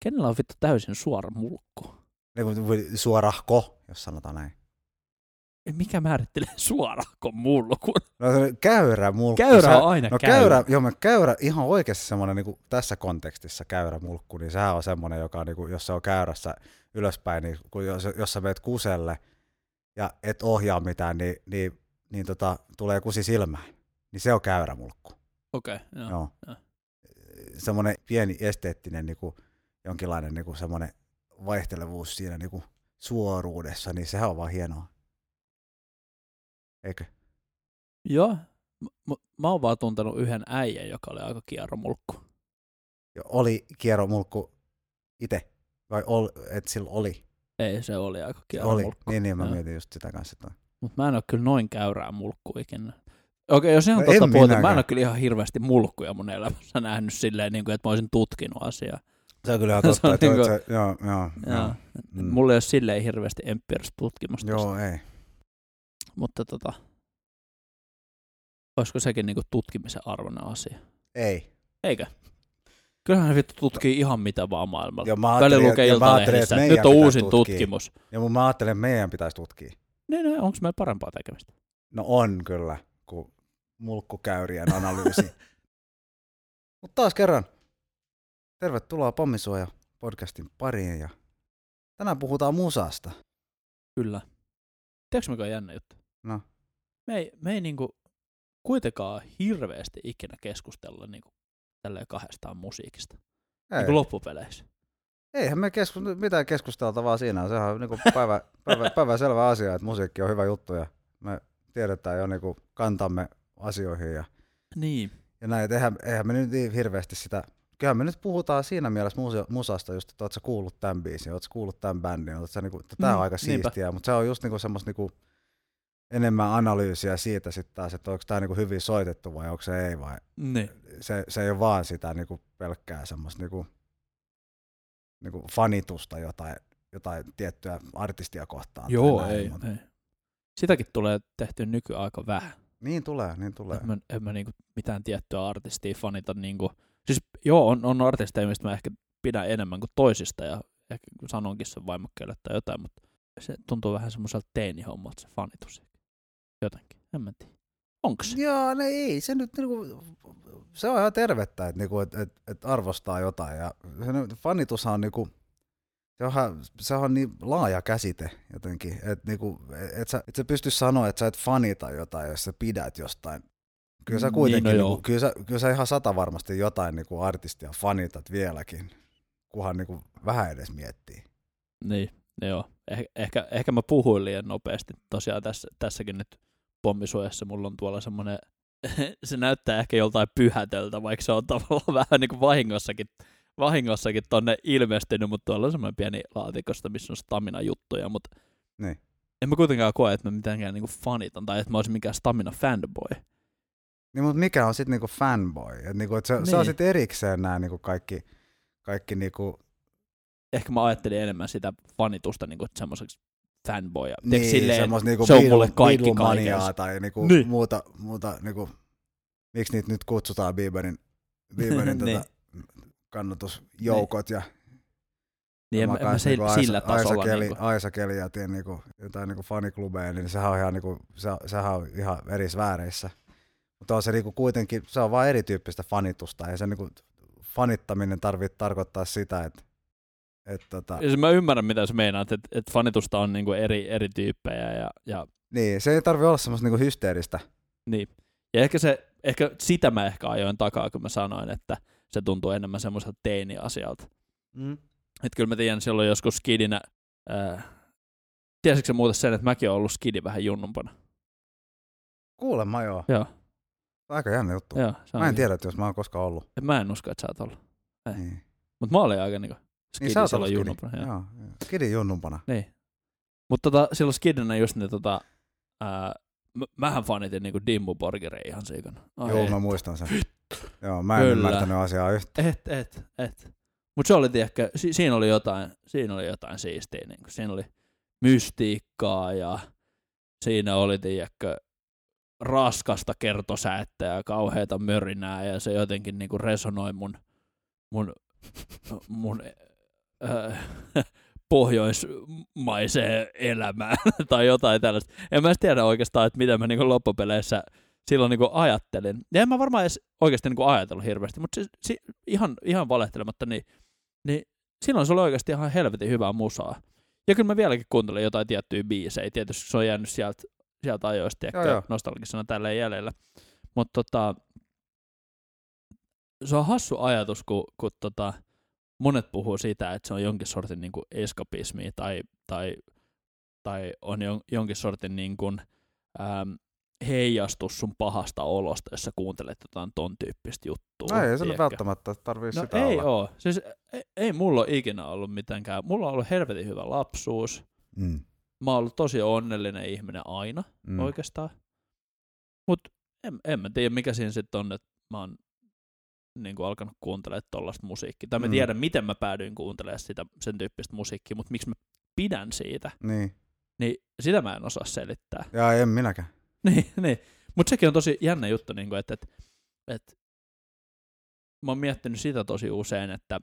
Kenellä on vittu täysin suora mulkku? Suorahko, jos sanotaan näin. Mikä määrittelee suorahko mulkun? No se käyrä mulkku. Käyrä on aina no, käyrä. käyrä. Joo, mä käyrä, ihan oikeasti semmoinen niin tässä kontekstissa käyrä mulkku, niin sehän on semmoinen, joka niin kuin, jos se on käyrässä ylöspäin, niin kun jos, jos sä meet kuselle ja et ohjaa mitään, niin, niin, niin tota, tulee kusi silmään. Niin se on käyrä mulkku. Okei, okay, joo. Joo. joo. Semmoinen pieni esteettinen niin kuin, jonkinlainen niin kuin semmoinen vaihtelevuus siinä niin kuin suoruudessa, niin sehän on vaan hienoa. Eikö? Joo. M- mä oon vaan tuntenut yhden äijän, joka oli aika kierromulkku. Jo, Oli kiero mulkku itse? Vai ol, et sillä oli? Ei, se oli aika Oli. kierromulkku. Niin, niin mä Joo. mietin just sitä kanssa. Että... Mutta mä en ole kyllä noin käyrää mulkku ikinä. Okei, jos ihan No totta puhutaan, mä en ole kyllä ihan hirveästi mulkkuja mun elämässä nähnyt silleen, niin kuin, että mä olisin tutkinut asiaa. Se on kyllä Se totta. on että niinku- se, joo, joo, Joo. joo. Mm. Mulla ei ole silleen hirveästi empiiristä tutkimusta. tästä. Joo, ei. Mutta tota, olisiko sekin niinku tutkimisen arvoinen asia? Ei. Eikö? Kyllähän vittu tutkii ihan mitä vaan maailmalla. Ja mä Välillä ajattelin, lukee ajattelin, että nyt on uusin tutkia. tutkimus. Ja mun mä ajattelin, että meidän pitäisi tutkia. Niin, niin onko meillä parempaa tekemistä? No on kyllä, kuin mulkkukäyrien analyysi. Mutta taas kerran, tervetuloa Pommisuoja podcastin pariin ja tänään puhutaan musasta. Kyllä. Tiedätkö mikä on jännä juttu? No. Me ei, me ei niinku kuitenkaan hirveästi ikinä keskustella niinku tälleen kahdestaan musiikista. Ei, Niinku loppupeleissä. eihän me kesku, mitään keskusteltavaa siinä. Sehän on niinku päivä, päivä, päivä selvä asia, että musiikki on hyvä juttu ja me tiedetään jo niinku kantamme asioihin ja, Niin. ja näin. Eihän, eihän me nyt niin hirveästi sitä Kyllähän me nyt puhutaan siinä mielessä musa- musasta just, että oot sä kuullut tämän biisin, oot sä kuullut tämän bändin, oot sä niinku, että tää on Mm, aika niinpä. siistiä, mutta se on just niinku semmoista niinku enemmän analyysiä siitä sitten taas, että onko tämä niinku hyvin soitettu vai onko se ei vai Niin. se, se ei ole vaan sitä niinku pelkkää semmoista niinku, niinku fanitusta jotain, jotain tiettyä artistia kohtaan. Joo, näin, ei, mut- ei. Sitäkin tulee tehty nykyaika vähän. Niin tulee, niin tulee. En mä, en mä niinku mitään tiettyä artistia fanita. Niinku. Siis joo, on, on artisteja, mistä mä ehkä pidän enemmän kuin toisista ja ehkä sanonkin sen vaimokkeelle tai jotain, mutta se tuntuu vähän semmoiselta teinihommalta se fanitus. Jotenkin, en mä tiedä. Onko se? Joo, no ei, se nyt niinku, se on ihan tervettä, että niinku, et, et, et arvostaa jotain. Ja se, fanitushan on niinku, se onhan, se on niin laaja käsite jotenkin, että niinku, et, sä, et sä pysty sanoa, että sä et fanita jotain, jos sä pidät jostain. Kyllä sä Niin, kuitenkin, no niin joo. niinku, kyllä, sä, kyllä sä ihan sata varmasti jotain niinku artistia fanitat vieläkin, kunhan niinku vähän edes miettii. Niin, joo. Eh, ehkä, ehkä mä puhuin liian nopeasti. Tosiaan tässä, tässäkin nyt pommisuojassa mulla on tuolla semmoinen, se näyttää ehkä joltain pyhätöltä, vaikka se on tavallaan vähän niin kuin vahingossakin, vahingossakin tonne ilmestynyt, mutta tuolla on semmoinen pieni laatikosta, missä on stamina-juttuja, mutta Niin. en mä kuitenkaan koe, että mä mitenkään niin fanitan tai että mä olisin mikään stamina fanboy. Niin, mutta mikä on sitten niinku fanboy? Et niinku, et se, niin. se on Niin. sitten erikseen nämä niinku kaikki, kaikki niinku, Ehkä mä ajattelin enemmän sitä fanitusta niin kuin semmoiseksi fanboya. Niin, silleen, semmos niinku se on mulle kaikki kaikessa. tai niinku Niin. muuta, muuta niinku, miksi niitä nyt kutsutaan Bieberin, Bieberin Niin. tota, kannatusjoukot ja niin en, mä mä- en mä kans se, niinku sillä Aisa, tasolla. Aisa, Keli, niin kuin, Aisa Keli ja tien niinku, jotain niinku faniklubeja, niin sehän on ihan, niinku, se, sehän on ihan eri sfääreissä. Mutta on se niinku kuitenkin, se on vaan erityyppistä fanitusta, ja se niinku, fanittaminen tarvitsee tarkoittaa sitä, että et, tota, Ja mä ymmärrän, mitä sä meinaat, että, että fanitusta on niinku eri, eri tyyppejä ja, ja niin, se ei tarvitse olla semmoista niinku hysteeristä. niin. Ja ehkä, se, ehkä sitä mä ehkä ajoin takaa, kun mä sanoin, että se tuntuu enemmän semmoiselta teini-asialta. Mm. Että kyllä mä tiedän silloin joskus skidinä, ää, tiesitkö sä muuten sen, että mäkin olen ollut skidi vähän junnumpana? Kuulemma joo. Joo, Aika jännä juttu. joo. Se on Mä en niin- tiedä, että jos mä oon koskaan ollut. Mä en usko, että sä oot ollut. Ei. Niin. Mutta mä olin aika niinku skidi Niin sä oot ollut silloin skidi. junnumpana. Joo. Joo. Skidin junnumpana. Niin. Mutta tota, silloin skidinä just ne tota, ää, mähän fanitin niinku Dimmu Borgeria ihan siikana. Ai Joo, et. mä muistan sen. Joo, mä en Kyllä. ymmärtänyt asiaa yhtään. Et, et, et. Mut se oli, tiedäkö, si- siinä oli jotain, siinä oli jotain siistiä. Niin siinä oli mystiikkaa ja siinä oli, tiedäkö, raskasta kertosäettä ja kauheita mörinää ja se jotenkin niinku resonoi mun, mun, mun äh, pohjoismaiseen elämään tai jotain tällaista. En mä edes tiedä oikeastaan, että mitä mä niin loppupeleissä silloin niin ajattelin. Ja en mä varmaan edes oikeasti niin ajatellut hirveästi, mutta si, si, ihan, ihan valehtelematta, niin, niin silloin se oli oikeasti ihan helvetin hyvää musaa. Ja kyllä mä vieläkin kuuntelen jotain tiettyjä biisejä. Tietysti se on jäänyt sieltä, sieltä ajoista ehkä nostalgisena tälleen jäljellä. Mutta tota, se on hassu ajatus, kun, kun tota, monet puhuu siitä, että se on jonkin sortin niin kuin eskapismi tai, tai, tai on jon, jonkin sortin niin kuin, ähm, heijastus sun pahasta olosta, jos sä kuuntelet jotain ton tyyppistä juttua. No ei se nyt välttämättä tarvii no sitä ei olla. oo. Siis ei, ei mulla ole ikinä ollut mitenkään. Mulla on ollut helvetin hyvä lapsuus. Mm. Mä oon ollut tosi onnellinen ihminen aina mm. oikeastaan. Mut en, en mä tiedä mikä siinä sitten on, että mä oon niin kuin alkanut kuuntelemaan tollaista musiikkia. Tai mä mm. tiedän, miten mä päädyin kuuntelemaan sitä, sen tyyppistä musiikkia, mutta miksi mä pidän siitä, niin. niin sitä mä en osaa selittää. Ja en minäkään. niin, niin. Mutta sekin on tosi jännä juttu, niin kuin, että, että, että mä oon miettinyt sitä tosi usein, että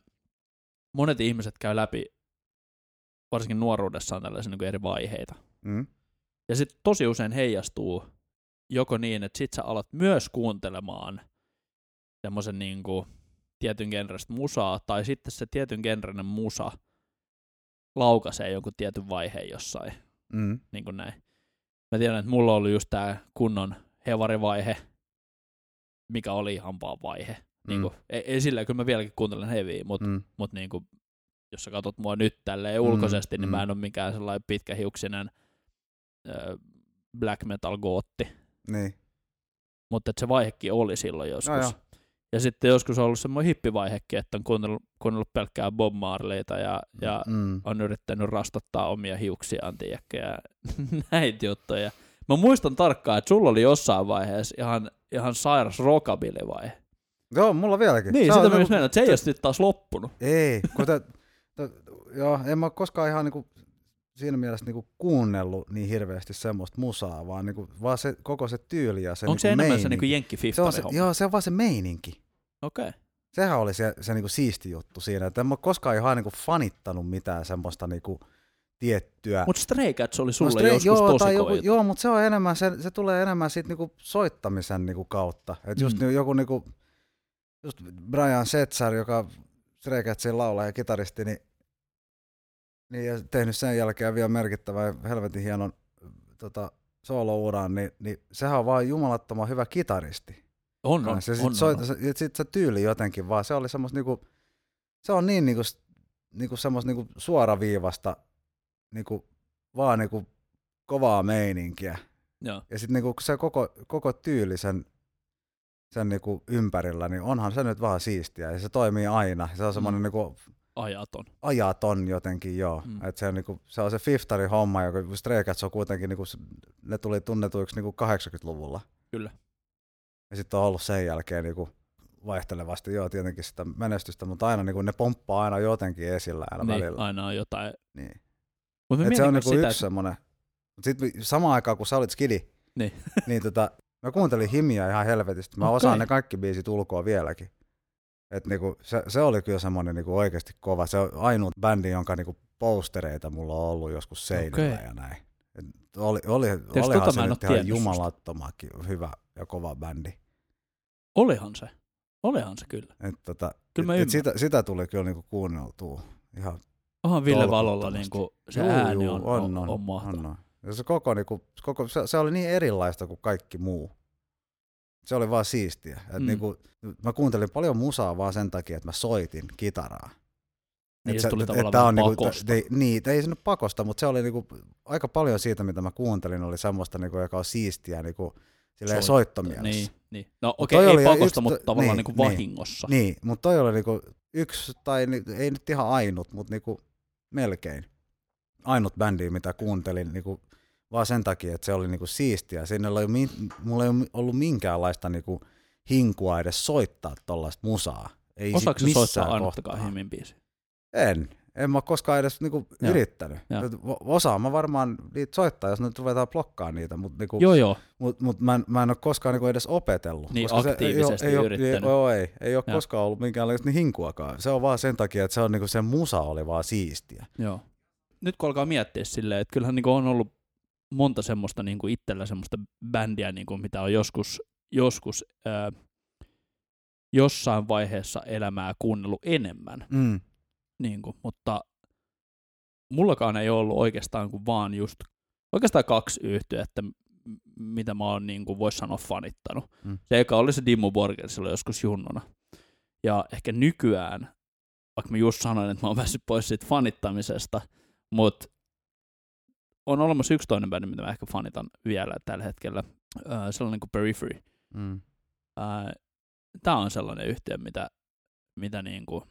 monet ihmiset käy läpi varsinkin nuoruudessaan tällaisia niin eri vaiheita. Mm. Ja sitten tosi usein heijastuu joko niin, että sit sä alat myös kuuntelemaan semmoisen niin kuin tietyn genrestä musaa, tai sitten se tietyn genren musa laukaisee jonkun tietyn vaiheen jossain. Mm. Niin kuin näin. Mä tiedän, että mulla oli just tää kunnon hevarivaihe, mikä oli ihan vaan vaihe. Mm. Niin kuin, ei, ei sillä, kyllä mä vieläkin kuuntelen heviä, mutta mm. mut niin kuin, jos sä katsot mua nyt tälleen mm. ulkoisesti, niin mm. mä en ole mikään sellainen pitkähiuksinen äh, black metal gootti. Niin. Mutta se vaihekin oli silloin joskus. No, ja sitten joskus on ollut semmoinen hippivaihekin, että on kuunnellut, kuunnellut pelkkää Bob Marleyta ja, ja mm. on yrittänyt rastottaa omia hiuksiaan, tiedäkö, ja näitä juttuja. Mä muistan tarkkaan, että sulla oli jossain vaiheessa ihan, ihan sairas rockabilly-vaihe. Joo, mulla vieläkin. Niin, sitä myös mennä, että se ei ole sitten taas loppunut. Ei, kun te, joo, en mä koskaan ihan niinku siinä mielessä niinku kuunnellut niin hirveästi semmoista musaa, vaan, niinku, vaan se, koko se tyyli ja se Onko niinku se enemmän meininki. se niinku jenkki se on se, Joo, se on vaan se meininki. Okei. Okay. Sehän oli se, se niinku siisti juttu siinä, että en mä koskaan ihan niinku fanittanut mitään semmoista niinku tiettyä. Mutta Stray Cats oli sulle no Stray, joskus joo, tosi tai joku, Joo, mutta se, on enemmän, se, se tulee enemmän siitä niinku soittamisen niinku kautta. Et just mm. joku niinku, just Brian Setzer, joka Stray Catsin laulaja ja kitaristi, niin niin ja tehnyt sen jälkeen vielä merkittävän helvetin hienon tota, solo-uran, niin, niin sehän on vaan jumalattoman hyvä kitaristi. On, on, se sit on, soita, on. Se, sit se tyyli jotenkin vaan, se oli semmos niinku, se on niin niinku, niinku semmos niinku suoraviivasta, niinku, vaan niinku kovaa meininkiä. Joo. Ja sitten niinku se koko, koko tyyli sen, sen niinku ympärillä, niin onhan se nyt vaan siistiä ja se toimii aina. Se on semmoinen mm. niinku ajaton. Ajaton jotenkin, joo. Mm. Et se, on niinku, se on se fiftari homma, joka Stray Cats on kuitenkin, niinku, ne tuli tunnetuiksi niinku 80-luvulla. Kyllä. Ja sitten on ollut sen jälkeen niinku, vaihtelevasti, joo, tietenkin sitä menestystä, mutta aina niinku, ne pomppaa aina jotenkin esillä aina niin, välillä. aina on jotain. Niin. Mut Et se on niinku sitä, yksi että... semmoinen. Sitten samaan aikaan, kun sä olit skidi, niin, niin tota, mä kuuntelin himiä ihan helvetisti. Mä okay. osaan ne kaikki biisit ulkoa vieläkin. Et niinku, se, se, oli kyllä semmoinen niinku oikeasti kova. Se on ainut bändi, jonka niinku postereita mulla on ollut joskus seinällä okay. ja näin. Et oli, oli, Tietysti olihan tota se nyt ihan jumalattomakin hyvä ja kova bändi. Olihan se. Olihan se kyllä. Et tota, kyllä et, et sitä, sitä tuli kyllä niinku kuunneltua ihan Onhan Ville Valolla niinku se juu, ääni juu, on, on, on, on, on on, on. Ja se, koko, niinku, koko, se, se, oli niin erilaista kuin kaikki muu. Se oli vaan siistiä. Et Mm. niinku, mä kuuntelin paljon musaa vaan sen takia, että mä soitin kitaraa. Niin, Et se tuli tavallaan tää vähän niinku, pakosta. Te, niin, ei se nyt pakosta, mutta se oli niinku, aika paljon siitä, mitä mä kuuntelin, oli semmoista, niinku, joka on siistiä niinku, silleen Soit- soittomielessä. Niin, niin. No okei, okay, oli ei pakosta, yksi- mutta tavallaan niin, niinku niin. vahingossa. Niin, mutta toi oli niinku yksi, tai ni, ei nyt ihan ainut, mutta niinku melkein ainut bändi, mitä kuuntelin niinku vaan sen takia, että se oli niinku siistiä. Siinä ei mi- mulla ei ollut minkäänlaista niinku hinkua edes soittaa tollaista musaa. Ei Osaatko missään soittaa ainuttakaan Himin biisi? En, En mä ole koskaan edes niinku Joo. yrittänyt. Joo. Osaan mä varmaan niitä soittaa, jos nyt ruvetaan blokkaa niitä, mutta niinku, Joo, joo. mut, mut mä, en, mä en ole koskaan niinku edes opetellut. Niin, koska aktiivisesti se ei, ole- yrittänyt. ei, joo, ei, ei ole Joo. koskaan ollut minkäänlaista niin hinkuakaan. Se on vaan sen takia, että se, on niinku, se musa oli vaan siistiä. Joo. Nyt kun alkaa miettiä silleen, että kyllähän niinku on ollut monta semmoista niinku itsellä semmoista bändiä, niinku, mitä on joskus, joskus ää, jossain vaiheessa elämää kuunnellut enemmän. Mm. Niinku, mutta mullakaan ei ollut oikeastaan kuin vaan just oikeastaan kaksi yhtyettä, mitä mä oon niinku, vois sanoa fanittanut. Mm. Se eka oli se Dimmu Borger silloin joskus junnuna. Ja ehkä nykyään, vaikka mä just sanoin, että mä oon päässyt pois siitä fanittamisesta, mutta on olemassa yksi toinen bändi, mitä mä ehkä fanitan vielä tällä hetkellä. Äh, sellainen kuin Periphery. Mm. Äh, Tämä on sellainen yhtiö, mitä, mitä niinku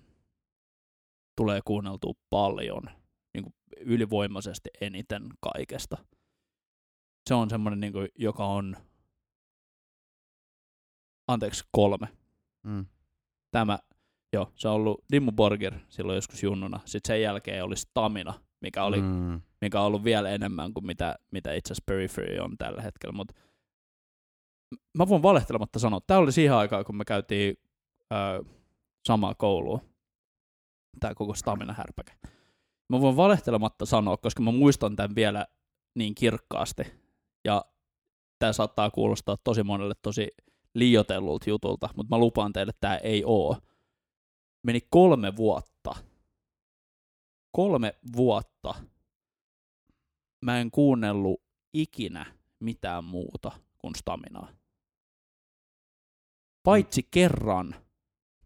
tulee kuunneltua paljon, niinku ylivoimaisesti eniten kaikesta. Se on semmoinen, niinku, joka on, anteeksi, kolme. Mm. Tämä, joo, se on ollut Dimmu Borger silloin joskus junnuna. Sitten sen jälkeen oli Stamina, mikä oli Mm. Mikä on ollut vielä enemmän kuin mitä, mitä itse asiassa Periphery on tällä hetkellä. Mutta mä voin valehtelematta sanoa, tämä oli siihen aikaan, kun me käytiin ö, samaa koulua, tämä koko stamina härpäke. Mä voin valehtelematta sanoa, koska mä muistan tämän vielä niin kirkkaasti, ja tämä saattaa kuulostaa tosi monelle tosi liioitellulta jutulta, mutta mä lupaan teille, että tämä ei oo. Meni kolme vuotta. Kolme vuotta mä en kuunnellut ikinä mitään muuta kuin staminaa. Paitsi kerran,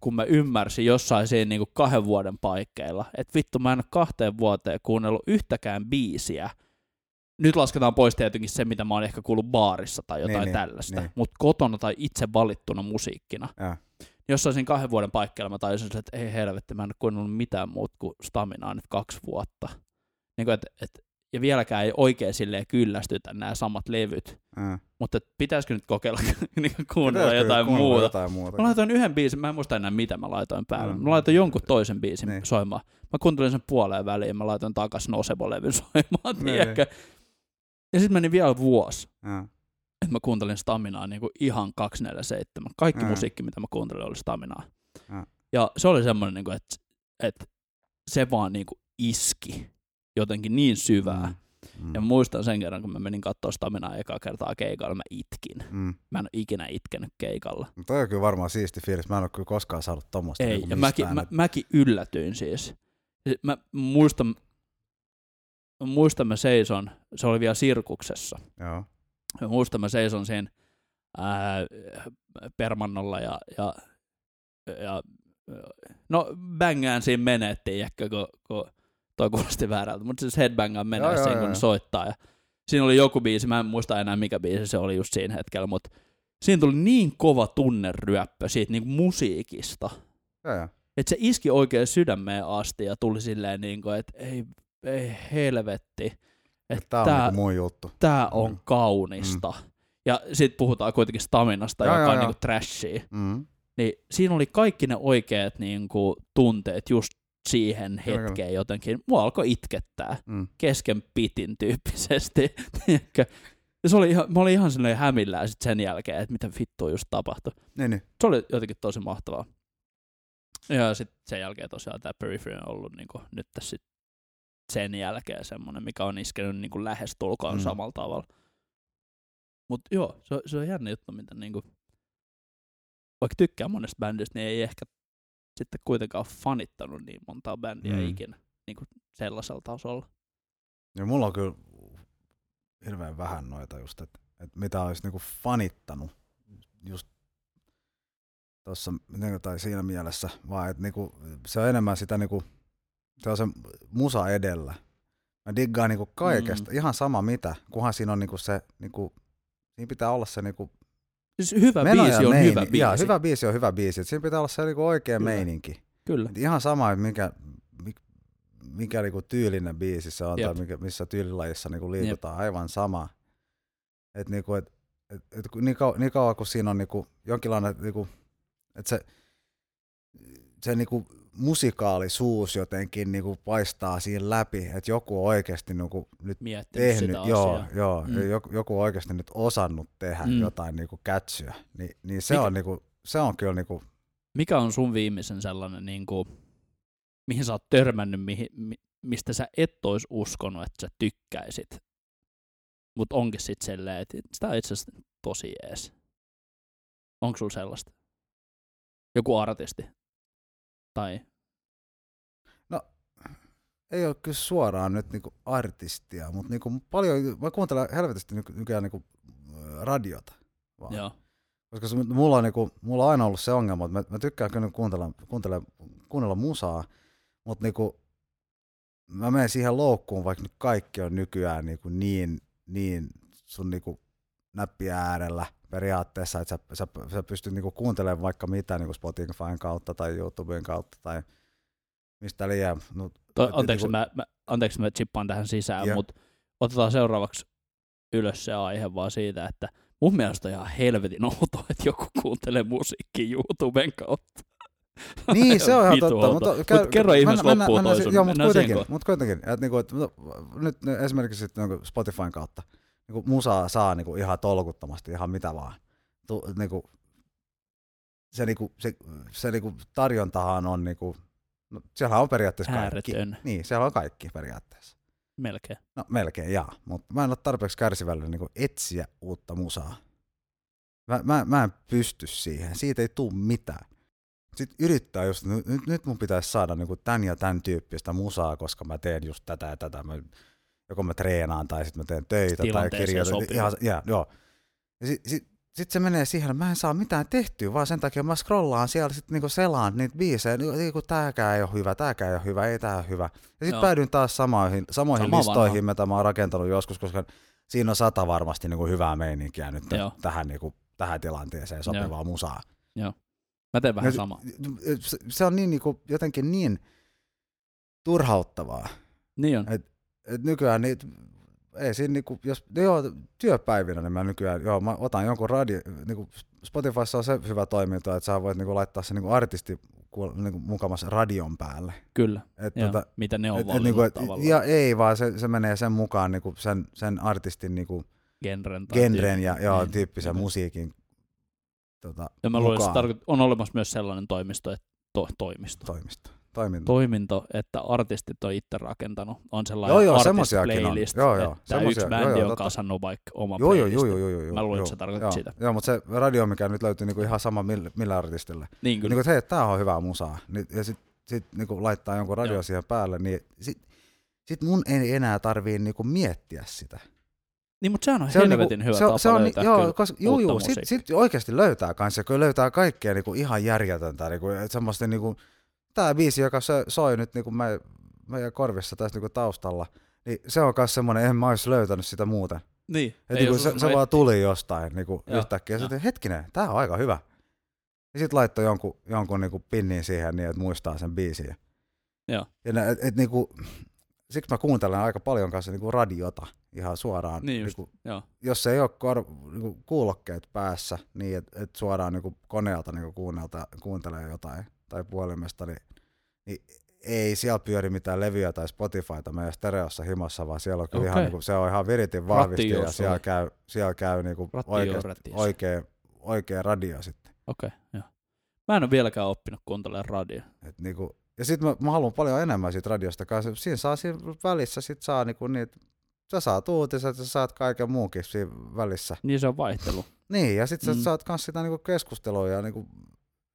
kun mä ymmärsin jossain siinä niinku kahden vuoden paikkeilla, että vittu mä en ole kahteen vuoteen kuunnellut yhtäkään biisiä. Nyt lasketaan pois tietenkin se, mitä mä oon ehkä kuullut baarissa tai jotain Niin, niin, niin, tällaista, niin. mutta kotona tai itse valittuna musiikkina. Ja. Jossain siinä kahden vuoden paikkeilla mä tajusin, että ei helvetti, mä en ole kuunnellut mitään muuta kuin staminaa nyt kaksi vuotta. Niin kuin, et, et, ja vieläkään ei oikein silleen kyllästytä nämä samat levyt. Ja. Mutta pitäisikö nyt kokeilla niin kuunnella Pitäisikö jotain kuunnella muuta? Jotain muuta. Mä laitoin yhden biisin, mä en muista enää mitä mä laitoin päälle. Mm. Mä laitoin jonkun toisen biisin Niin. soimaan. Mä kuuntelin sen puoleen väliin ja mä laitoin takas Nosebo-levyn soimaan, Niin. tiedätkö? Ja sitten meni vielä vuosi, Ja. että mä kuuntelin Staminaa niin kuin ihan 247. Kaikki Mm. musiikki, mitä mä kuuntelin, oli Staminaa. Mm. Ja se oli semmoinen, niin kuin, että, että se vaan niin kuin iski jotenkin niin syvää. Mm. Mm. Ja muistan sen kerran, kun mä menin katsoa Staminaa ekaa kertaa keikalla, mä itkin. Mm. Mä en ole ikinä itkenyt keikalla. Mutta toi on kyllä varmaan siisti fiilis. Mä en ole kyllä koskaan saanut tommoista. Ei, niinku ja mäkin, mä, mäkin yllätyin siis. Mä muistan, mä muistan mä seison, se oli vielä sirkuksessa. Joo. Mä muistan mä seison siinä ää, permannolla ja, ja, ja no bängään siinä menettiin, ehkä kun, kun toi kuulosti väärältä, mutta siis headbangaan siinä, joo, kun joo. soittaa. Ja siinä oli joku biisi, mä en muista enää mikä biisi se oli just siinä hetkellä, mutta siinä tuli niin kova tunneryöppö siitä niin musiikista, Joo, joo. että se iski oikein sydämeen asti ja tuli silleen niin kuin, että ei, ei helvetti, että Tää on tää, niinku mun juttu. tää on Mm. kaunista. Ja sit puhutaan kuitenkin staminasta, Joo, joka joo, on joo. niinku trashia. Mm. Niin siinä oli kaikki ne oikeat niinku tunteet just siihen hetkeen jotenkin. Mua alkoi itkettää Mm. kesken pitin tyyppisesti. ja se oli ihan, mä olin ihan silleen hämillään sit sen jälkeen, että mitä vittua just tapahtui. Niin, niin. Se oli jotenkin tosi mahtavaa. Ja sitten sen jälkeen tosiaan tämä Periphery on ollut niinku nyt tässä sit sen jälkeen semmoinen, mikä on iskenyt niinku lähestulkoon Mm. mm. samalla tavalla. Mutta joo, se, on- se on jännä juttu, mitä niinku, vaikka tykkää monesta bändistä, niin ei ehkä sitten kuitenkaan fanittanut niin montaa bändiä Mm. ikinä niinku sellaisella tasolla. Ja mulla on kyllä hirveän vähän noita just, että et mitä olisi niinku fanittanut just tuossa tai siinä mielessä, vaan että niinku, se on enemmän sitä niinku, se on se musa edellä. Mä diggaan niinku kaikesta, mm. ihan sama mitä, kunhan siinä on niinku se, niinku, siinä pitää olla se niinku Siis hyvä meno biisi on meini- hyvä biisi. Jaa, hyvä biisi on hyvä biisi. Et siinä pitää olla se niinku oikea Kyllä. meininki. Kyllä. Et ihan sama, mikä, mikä, niinku tyylinen biisi se on Jep. tai mikä, missä tyylilajissa niinku liikutaan, aivan sama. Et niinku, et, et, et, niin, kau, niin kauan kun siinä on niinku jonkinlainen, niinku, että se, se niinku musikaalisuus jotenkin niin kuin paistaa siinä läpi, että joku on oikeasti niin kuin nyt Miettinyt tehnyt, sitä joo, asiaa. joo Mm. joku, joku on oikeasti nyt osannut tehdä Mm. jotain niin kuin kätsyä, Ni, niin se Mikä- on, niin kuin, se on kyllä niin kuin, Mikä on sun viimeisen sellainen, niin kuin, mihin sä oot törmännyt, mihin, mi, mistä sä et ois uskonut, että sä tykkäisit, mutta onkin sitten silleen, että sitä on itse asiassa tosi ees. Onko sulla sellaista? Joku artisti? Tai ei ole kyllä suoraan nyt niin kuin artistia, mutta niin kuin paljon, mä kuuntelen helvetisti nyky- nykyään niin kuin radiota. Vaan. joo, Koska se, mulla, on, niinku, mulla on aina ollut se ongelma, että mä, mä tykkään kyllä kuuntella, kuuntella, kuunnella musaa, mutta niinku, mä menen siihen loukkuun, vaikka nyt kaikki on nykyään niinku niin, niin sun niinku näppiä äärellä periaatteessa, että sä, sä, sä pystyt niinku kuuntelemaan vaikka mitä niinku Spotifyn kautta tai YouTuben kautta tai mistä liian. No, to, et anteeksi, niinku- mä, mä, anteeksi mä chippaan tähän sisään, Joo. mutta otetaan seuraavaksi ylös se aihe vaan siitä, että mun mielestä on ihan helvetin outoa, että joku kuuntelee musiikkia YouTuben kautta. Niin, se on ihan totta. Mutta, Mut kerro ihmeessä loppuun toi sun- Joo, mutta kuitenkin, mut kuitenkin että niinku, et, no, nyt nyt esimerkiksi sit, niinku Spotifyn kautta niinku musaa saa niinku ihan tolkuttomasti ihan mitä vaan. Tu, niinku, se, niinku, se, se niinku tarjontahan on, niinku, no, siellä on periaatteessa kaikki. Ääretön, Niin, siellä on kaikki periaatteessa. melkein. No melkein jaa, mutta mä en ole tarpeeksi kärsivällinen niin etsiä uutta musaa. Mä, mä, mä en pysty siihen, siitä ei tule mitään. Sitten yrittää just, nyt, nyt- mun pitäisi saada niin tämän ja tämän tyyppistä musaa, koska mä teen just tätä ja tätä. Mä, joko mä treenaan tai sitten mä teen töitä tai kirjoitan. sopiva. Ihan, ja, joo. Ja sitten sit, sit se menee siihen, että mä en saa mitään tehtyä, vaan sen takia mä scrollaan siellä sitten niinku selaan niitä biisejä, niin niinku tääkään ei ole hyvä, tääkään ei ole hyvä, ei tää ole hyvä. Ja Joo. sitten päädyin taas samoihin, samoihin Sama listoihin, vanha. mitä mä oon rakentanut joskus, koska siinä on sata varmasti niinku hyvää meininkiä nyt Joo. tähän, niinku, tähän tilanteeseen sopivaa musaa. Mä teen vähän Ja sama. Se, on niin niinku, jotenkin niin turhauttavaa, Niin on. Että nykyään niitä, ei siinä niinku, jos, joo, työpäivinä niin mä nykyään, joo, mä otan jonkun radio, niinku Spotifyssa on se hyvä toiminto, että sä voit niinku laittaa se niinku artisti niinku mukamassa radion päälle. Kyllä. Et, Joo. tota, Mitä ne on et, et, niinku, et, tavallaan. ja ei, vaan se, se menee sen mukaan niinku sen, sen artistin niinku genren. tai genren ja joo, niin, tyyppisen niin. musiikin tota, Ja mä luulen, että on olemassa myös sellainen toimisto, että to, toimisto. toimisto. Toiminto. toiminto, että artistit on itse rakentanut. On sellainen Joo, joo, artist semmoisiakin on. playlist, Joo, joo, että semmosia- yksi joo, bändi joo, on totta. kasannut vaikka oma Joo, joo, joo, joo, joo, joo. Mä luulen, joo, että sä tarkoitat joo. sitä. Joo, mutta se radio, mikä nyt löytyy niinku ihan sama millä, millä artistilla. Niin kyllä. Niin kuin, hei, tää on hyvää musaa. Niin, ja sit, sit niinku laittaa jonkun radio Joo. siihen päälle, niin sit, sit mun ei enää tarvii niinku miettiä sitä. Niin, mutta sehän on Se on helvetin niinku, hyvä se, on- tapa se on, löytää joo, koska, juu, juu, sit, sit oikeasti löytää kanssa, kun löytää kaikkea niinku ihan järjetöntä, niinku, semmoista niinku, tää biisi, joka soi nyt niinku me, meidän korvissa tässä niinku taustalla, niin se on myös semmoinen, en mä olisi löytänyt sitä muuten. Niin, Et ei niinku, jos se, se vaan tuli jostain niinku Joo, yhtäkkiä. Ja sitten hetkinen, tää on aika hyvä. Ja sitten laittoi jonkun, jonkun niinku pinnin siihen niin, että muistaa sen biisin. Joo. Ja ne, et, et niinku, siksi mä kuuntelen aika paljon kanssa niinku radiota ihan suoraan. Niin just, niinku, joo. jos ei ole kor, niinku kuulokkeet päässä, niin että et suoraan niinku koneelta niinku kuunnelta, kuuntelee jotain tai puhelimesta, niin, niin ei siellä pyöri mitään levyä tai Spotifyta meidän stereossa himassa, vaan siellä on kyllä ihan Okei. niinku, se on ihan viritin vahvisti ja siellä käy, siellä käy niinku oikea, Rattijuorettiissa. oikea, oikea radio sitten. Okei, okay, joo. Mä en ole vieläkään oppinut kuuntelemaan radio. Et niinku, ja sitten mä, mä haluan paljon enemmän siitä radiosta kanssa. Siinä saa siinä välissä sit saa niinku niitä, sä saat uutiset, sä saat kaiken muukin siinä välissä. Niin se on vaihtelu. Niin, ja sitten Mm. sä saat kans sitä niinku keskustelua ja niinku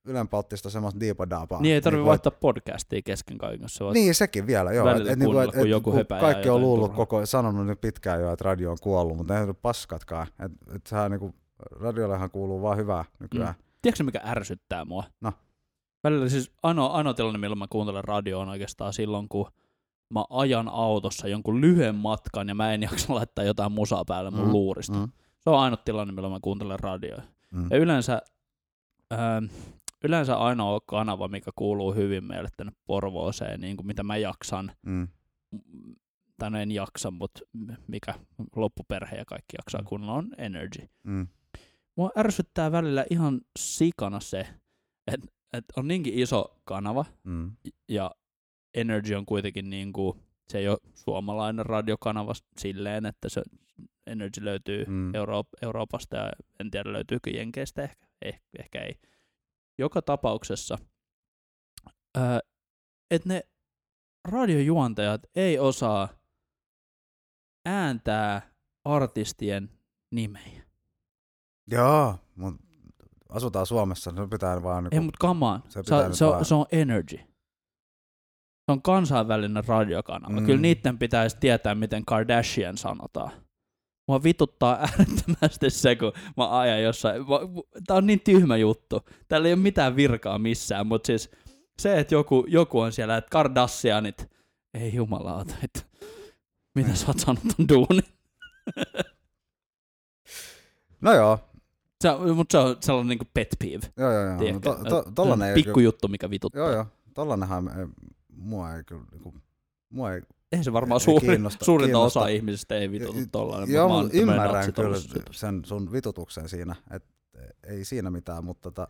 ylenpalttista semmoista diipadaapaa. Niin ei tarvitse Niinku, vaihtaa podcastia kesken kaiken, jos voit. Niin, sekin vielä, joo. välillä Et, niinku, kuunnella, kun joku kun kaikki on luullut turhaa. koko, sanonut nyt pitkään jo, että radio on kuollut, mutta ei ole paskatkaan. Et, et sehän niinku, radiollehan kuuluu vaan hyvää nykyään. Tiedätkö mikä ärsyttää mua? No. Välillä siis ainoa, ainoa tilanne, milloin mä kuuntelen radioa on oikeastaan silloin, kun mä ajan autossa jonkun lyhyen matkan ja mä en jaksa laittaa jotain musaa päälle mun Mm, luurista. Mm, Se on ainoa tilanne, milloin mä kuuntelen radioa. mm. Ja yleensä, ää, yleensä ainoa kanava, mikä kuuluu hyvin meille tänne Porvooseen, niin kuin mitä mä jaksan, Mm. tai no en jaksa, mutta mikä loppuperhe ja kaikki jaksaa Mm. kunnolla on Energy. Mm. Mua ärsyttää välillä ihan sikana se, että että on niinkin iso kanava, Mm. ja Energy on kuitenkin niin kuin, se ei ole suomalainen radiokanava silleen, että se Energy löytyy Mm. Euro- Euroopasta ja en tiedä löytyykö Jenkeistä ehkä, eh, ehkä ei. Joka tapauksessa, että ne radiojuontajat ei osaa ääntää artistien nimejä. Joo, mutta asutaan Suomessa, niin pitää vaan Ei, niinku, mutta come on. se Se, se, se, on, se on Energy. Se on kansainvälinen radiokanava. Mm. Kyllä niiden pitäisi tietää, miten Kardashian sanotaan. Mua vituttaa äärettömästi se, kun mä ajan jossain. Tää on niin tyhmä juttu. Täällä ei ole mitään virkaa missään, mutta siis se, että joku, joku on siellä, että Kardashianit, ei jumalauta, että mitä Niin. sä oot saanut ton duunin? No joo, Se mutta se on sellainen niinku pet peeve. joo joo joo. tiedätkö? To, to, tollanen ei Pikku juttu, mikä vituttaa. Joo joo, tollanenhan ei, mua ei kyllä, niinku, mua ei, Ei se varmaan suuri, kiinnosta- suurinta kiinnosta. osa ihmisistä ei vitutu tollainen. joo, mutta ymmärrän kyllä sen sun vitutuksen siinä, että ei siinä mitään, mutta tota,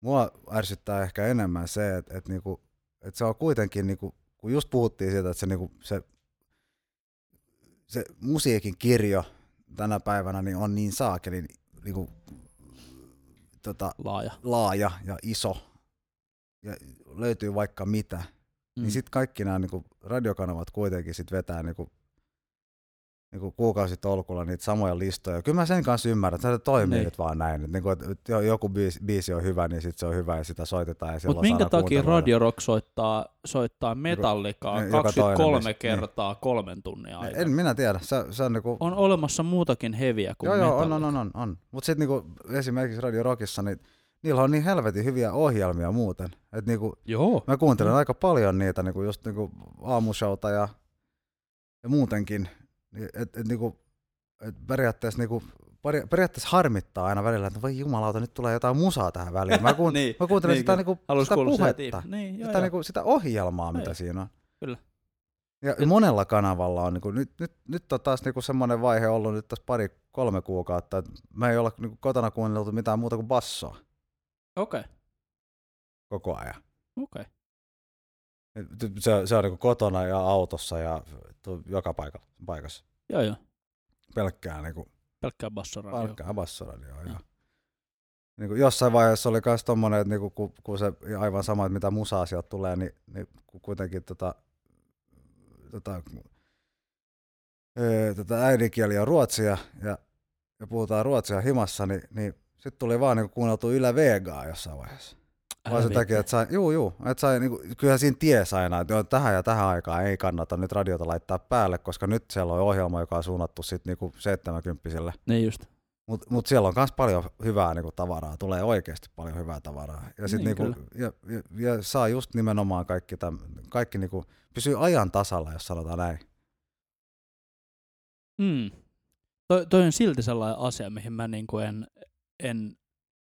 mua ärsyttää ehkä enemmän se, että et niinku, et se on kuitenkin, niinku, kun just puhuttiin siitä, että se, niinku, se, se musiikin kirjo tänä päivänä niin on niin saakelin niinku, tota, Laaja. laaja ja iso ja löytyy vaikka mitä, mm. niin sitten kaikki nämä niinku, radiokanavat kuitenkin sit vetää niinku, niinku kuukausitolkulla niitä samoja listoja. Kyllä mä sen kanssa ymmärrän, että se toimii Niin. nyt vaan näin. Et niinku, et, et jo- joku biisi, biisi on hyvä, niin sit se on hyvä ja sitä soitetaan. Ja Mutta minkä takia. Radio Rock soittaa, soittaa Metallicaa joka 23 toinen, niin. kertaa kolmen tunnin aikana? En minä tiedä, se, se on niinku... On olemassa muutakin heviä kuin Joo, joo, on, on, on, on, on. Mutta sitten niinku, esimerkiksi Radio Rockissa, niin niillä on niin helvetin hyviä ohjelmia muuten. Et niinku, Joo. Mä kuuntelen Mm. aika paljon niitä, niinku just niinku aamushowta ja, ja muutenkin. Et, et, niinku, et periaatteessa, niinku, peri, periaatteessa harmittaa aina välillä, että voi jumalauta, nyt tulee jotain musaa tähän väliin. Mä, kuun, Niin, mä kuuntelen niin sitä, niinku, sitä puhetta, Niin, joo, sitä, joo. niinku, sitä ohjelmaa, Joo, mitä joo. siinä on. Kyllä. Ja Et- monella kanavalla on, niinku, nyt, nyt, nyt on taas niinku semmoinen vaihe ollut nyt tässä pari, kolme kuukautta, että me ei olla niinku, kotona kuunneltu mitään muuta kuin bassoa Okei, koko ajan. okei. Et Se, se on niinku kotona ja autossa ja joka paikalla, paikassa. Joo, joo. pelkkää, niin kuin, Pelkkää bassoradio. pelkkää bassoradioa. Mm. Ja, niin kuin jossain vaiheessa oli myös tommonen, että niin kuin, kun se aivan sama, että mitä musaa sieltä tulee, niin, niin kuitenkin tota, tota, öö, tota äidinkieli on ruotsia ja, ja puhutaan ruotsia himassa, niin, niin sitten tuli vaan niin kuunneltu Yle Vegaa jossain vaiheessa. Vaan sen takia, että sai, juu, juu, että sai, niinku, kyllähän siinä ties aina, että tähän ja tähän aikaan ei kannata nyt radiota laittaa päälle, koska nyt siellä on ohjelma, joka on suunnattu sitten niinku 70 Niin just. Mutta mut siellä on myös paljon hyvää niinku tavaraa, tulee oikeasti paljon hyvää tavaraa. Ja, sit Niin, niinku, ja, ja, ja, saa just nimenomaan kaikki, täm, kaikki niinku, pysyy ajan tasalla, jos sanotaan näin. Mm. Toi, toi on silti sellainen asia, mihin mä niinku en, en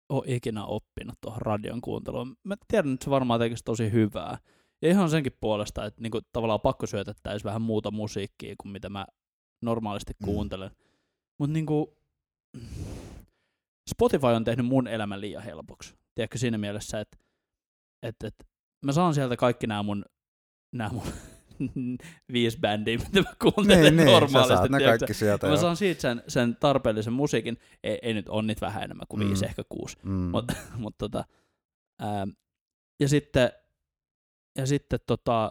ole ikinä oppinut tuohon radion kuunteluun. Mä tiedän, että se varmaan tekisi tosi hyvää. Ja ihan senkin puolesta, että niinku tavallaan pakko syötettäisiin vähän muuta musiikkia kuin mitä mä normaalisti Mm. kuuntelen. Mutta niinku, Spotify on tehnyt mun elämän liian helpoksi. Tiedätkö siinä mielessä, että et, et, mä saan sieltä kaikki nämä mun, nää mun viisi bändiä, mitä mä kuuntelen Niin, niin, normaalisti. tiedätkö? kaikki sieltä. Mä saan siitä sen, sen tarpeellisen musiikin. Ei, ei nyt on niitä vähän enemmän kuin viisi, Mm. ehkä kuusi. mm. Mut, mut tota, ää, ja sitten, ja sitten tota,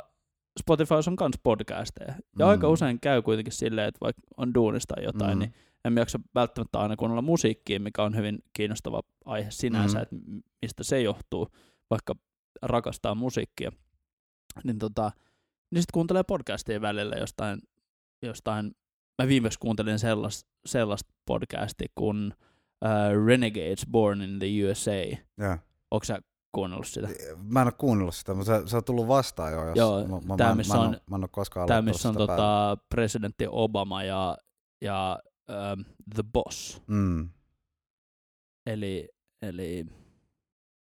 Spotify on kans podcasteja. Ja Mm. aika usein käy kuitenkin silleen, että vaikka on duunista tai jotain, Mm. niin en jaksa välttämättä aina kuunnella musiikkia, mikä on hyvin kiinnostava aihe sinänsä, Mm. että mistä se johtuu, vaikka rakastaa musiikkia. Niin, tota, niin sitten kuuntelee podcastia välillä jostain, jostain mä viimeksi kuuntelin sellaista sellaista podcastia kuin uh, Renegades Born in the USA. Joo. Onko sä kuunnellut sitä? Mä en ole kuunnellut sitä, mutta se, se on tullut vastaan jo. Jos, Joo, mä, mä, tää, mä, missä mä, en on- mä en ole koskaan Tämä, missä on tota, presidentti Obama ja, ja um, The Boss. Mm. Eli, eli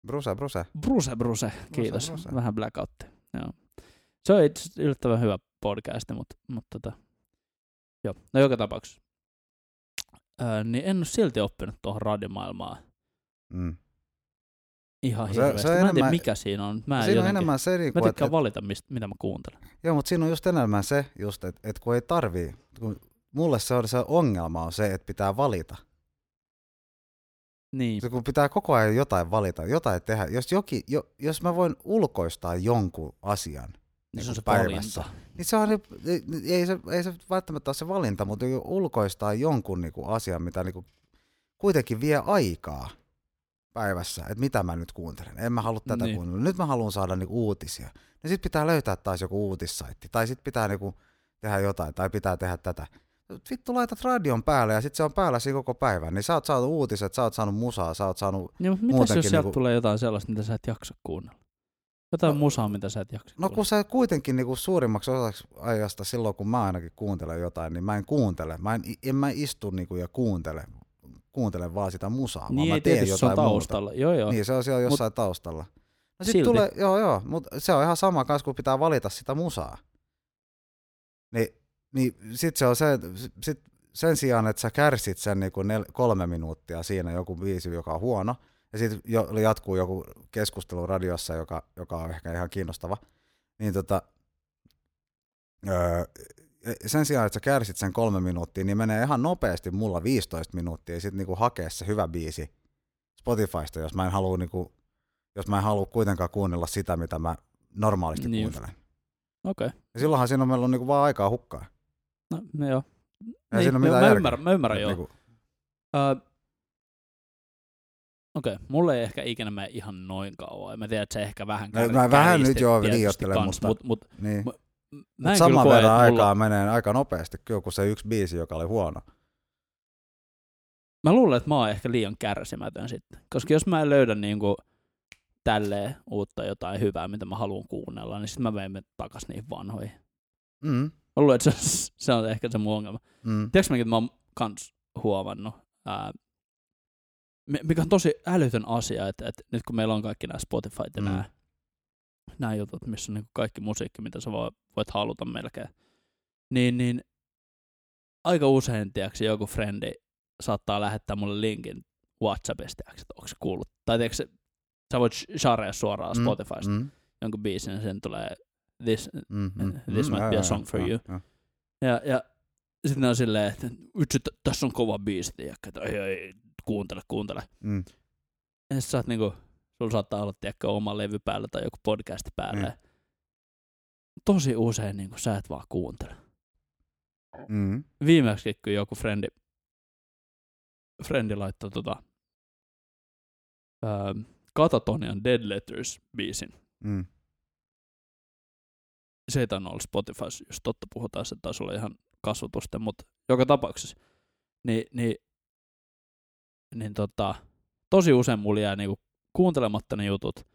Bruse, bruse. Bruse Bruse, kiitos. Bruse. Vähän blackoutti. Joo. Se on itse yllättävän hyvä podcast, mutta, mutta tota, joo. No joka tapauksessa. Öö, niin en ole silti oppinut tuohon radiomaailmaan Mm. ihan Se- se on hirveästi. mä en tiedä, enemmän- mikä siinä on. Mä, en siinä on jotenkin, enemmän se, mä niinku, että tykkään valita, mistä, mitä mä kuuntelen. Joo, mutta siinä on just enemmän se, just, että et kun ei tarvii, kun mulle se on se ongelma on se, että pitää valita. Niin, Se, kun pitää koko ajan jotain valita, jotain tehdä. Jos, joki, jo, jos mä voin ulkoistaa jonkun asian, niin se on se päivässä. valinta. niin se on, ei, ei, se, ei se välttämättä ole se valinta, mutta jo ulkoistaa jonkun niinku asian, mitä niinku kuitenkin vie aikaa päivässä, että mitä mä nyt kuuntelen. En mä halua tätä Niin. kuunnella. Nyt mä haluan saada niinku uutisia. Ja sit pitää löytää taas joku uutissaitti. Tai sit pitää niinku tehdä jotain, tai pitää tehdä tätä. Vittu laitat radion päälle ja sit se on päällä siinä koko päivän. Niin sä oot saanut uutiset, sä oot saanut musaa, sä oot saanut... Niin, mutta mitäs muutenkin jos sieltä niinku- tulee jotain sellaista, mitä sä et jaksa kuunnella? Jotain No- musaa, mitä sä et jaksa No kun sä kuitenkin niinku suurimmaksi osaksi ajasta silloin, kun mä ainakin kuuntelen jotain, niin mä en kuuntele. Mä en, en mä istu niinku ja kuuntele, kuuntele vaan sitä musaa, vaan niin mä ei teen tietysti se on jotain muuta. taustalla. Joo, joo. Niin, se on siellä jossain taustalla. No sit Silti. tulee, joo joo, mutta se on ihan sama kanssa, kun pitää valita sitä musaa. Niin, niin sit se on se, sit sen sijaan, että sä kärsit sen niinku nel, kolme minuuttia siinä joku biisi, joka on huono, ja sitten jo, jatkuu joku keskustelu radiossa, joka, joka on ehkä ihan kiinnostava, niin tota, öö, sen sijaan, että sä kärsit sen kolme minuuttia, niin menee ihan nopeasti mulla 15 minuuttia, ja sitten niinku hakea se hyvä biisi Spotifysta, jos mä en halua niinku, jos mä en halua kuitenkaan kuunnella sitä, mitä mä normaalisti Niin kuuntelen. Okei. Ja silloinhan siinä on meillä on niinku vaan aikaa hukkaa. No, no joo. Ei siinä ole joo, mitään mä, järkeä. ymmärrän, mä ymmärrän, joo. Niinku, Ö, Okei, mulle ei ehkä ikinä mene ihan noin kauan. Mä tiedän, että se ehkä vähän No, mä vähän nyt joo liioittelen, mutta- mut, mut, niin. Mä- mä Mut saman koe, verran että mulla, aikaa menee aika nopeasti kyllä kuin se yksi biisi, joka oli huono. Mä luulen, että mä oon ehkä liian kärsimätön sitten. Koska jos mä en löydä niinku tälleen uutta jotain hyvää, mitä mä haluan kuunnella, niin sitten mä menen takas niihin vanhoihin. Mm. Mä luulen, että se, se on ehkä se mun ongelma. Mm. Tiedätkö mäkin, että mä oon kans huomannut, ää, mikä on tosi älytön asia, että, että nyt kun meillä on kaikki nämä Spotify ja Mm. nämä, nämä jutut, missä on niin kaikki musiikki, mitä sä voi, voit haluta melkein, niin, niin aika usein, tiedätkö, joku frendi saattaa lähettää mulle linkin Whatsappista, tiedätkö, että onko se kuullut, tai tiedätkö, sä voit sharea suoraan Mm. Spotifysta Mm. jonkun biisin, ja sen tulee this, Mm. Mm. This might be a song for you. ja, ja sitten ne on silleen, että vitsi, tässä on kova biisi, tiedätkö, että ei, ei, kuuntele, kuuntele. Mm. Ja sä oot niinku, sulla saattaa olla, tiedätkö, oma levy päällä tai joku podcast päällä. Niin. Tosi usein niinku, sä et vaan kuuntele. Mm. Viimeksi, kun joku frendi, frendi laittoi tota, ää, Katatonian Dead Letters biisin. Mm. Se ei tainnut olla Spotify, jos totta puhutaan, se taisi olla ihan kasvatusten, mutta joka tapauksessa. Niin, niin, niin tota, tosi usein mulla jää niinku kuuntelematta ne jutut.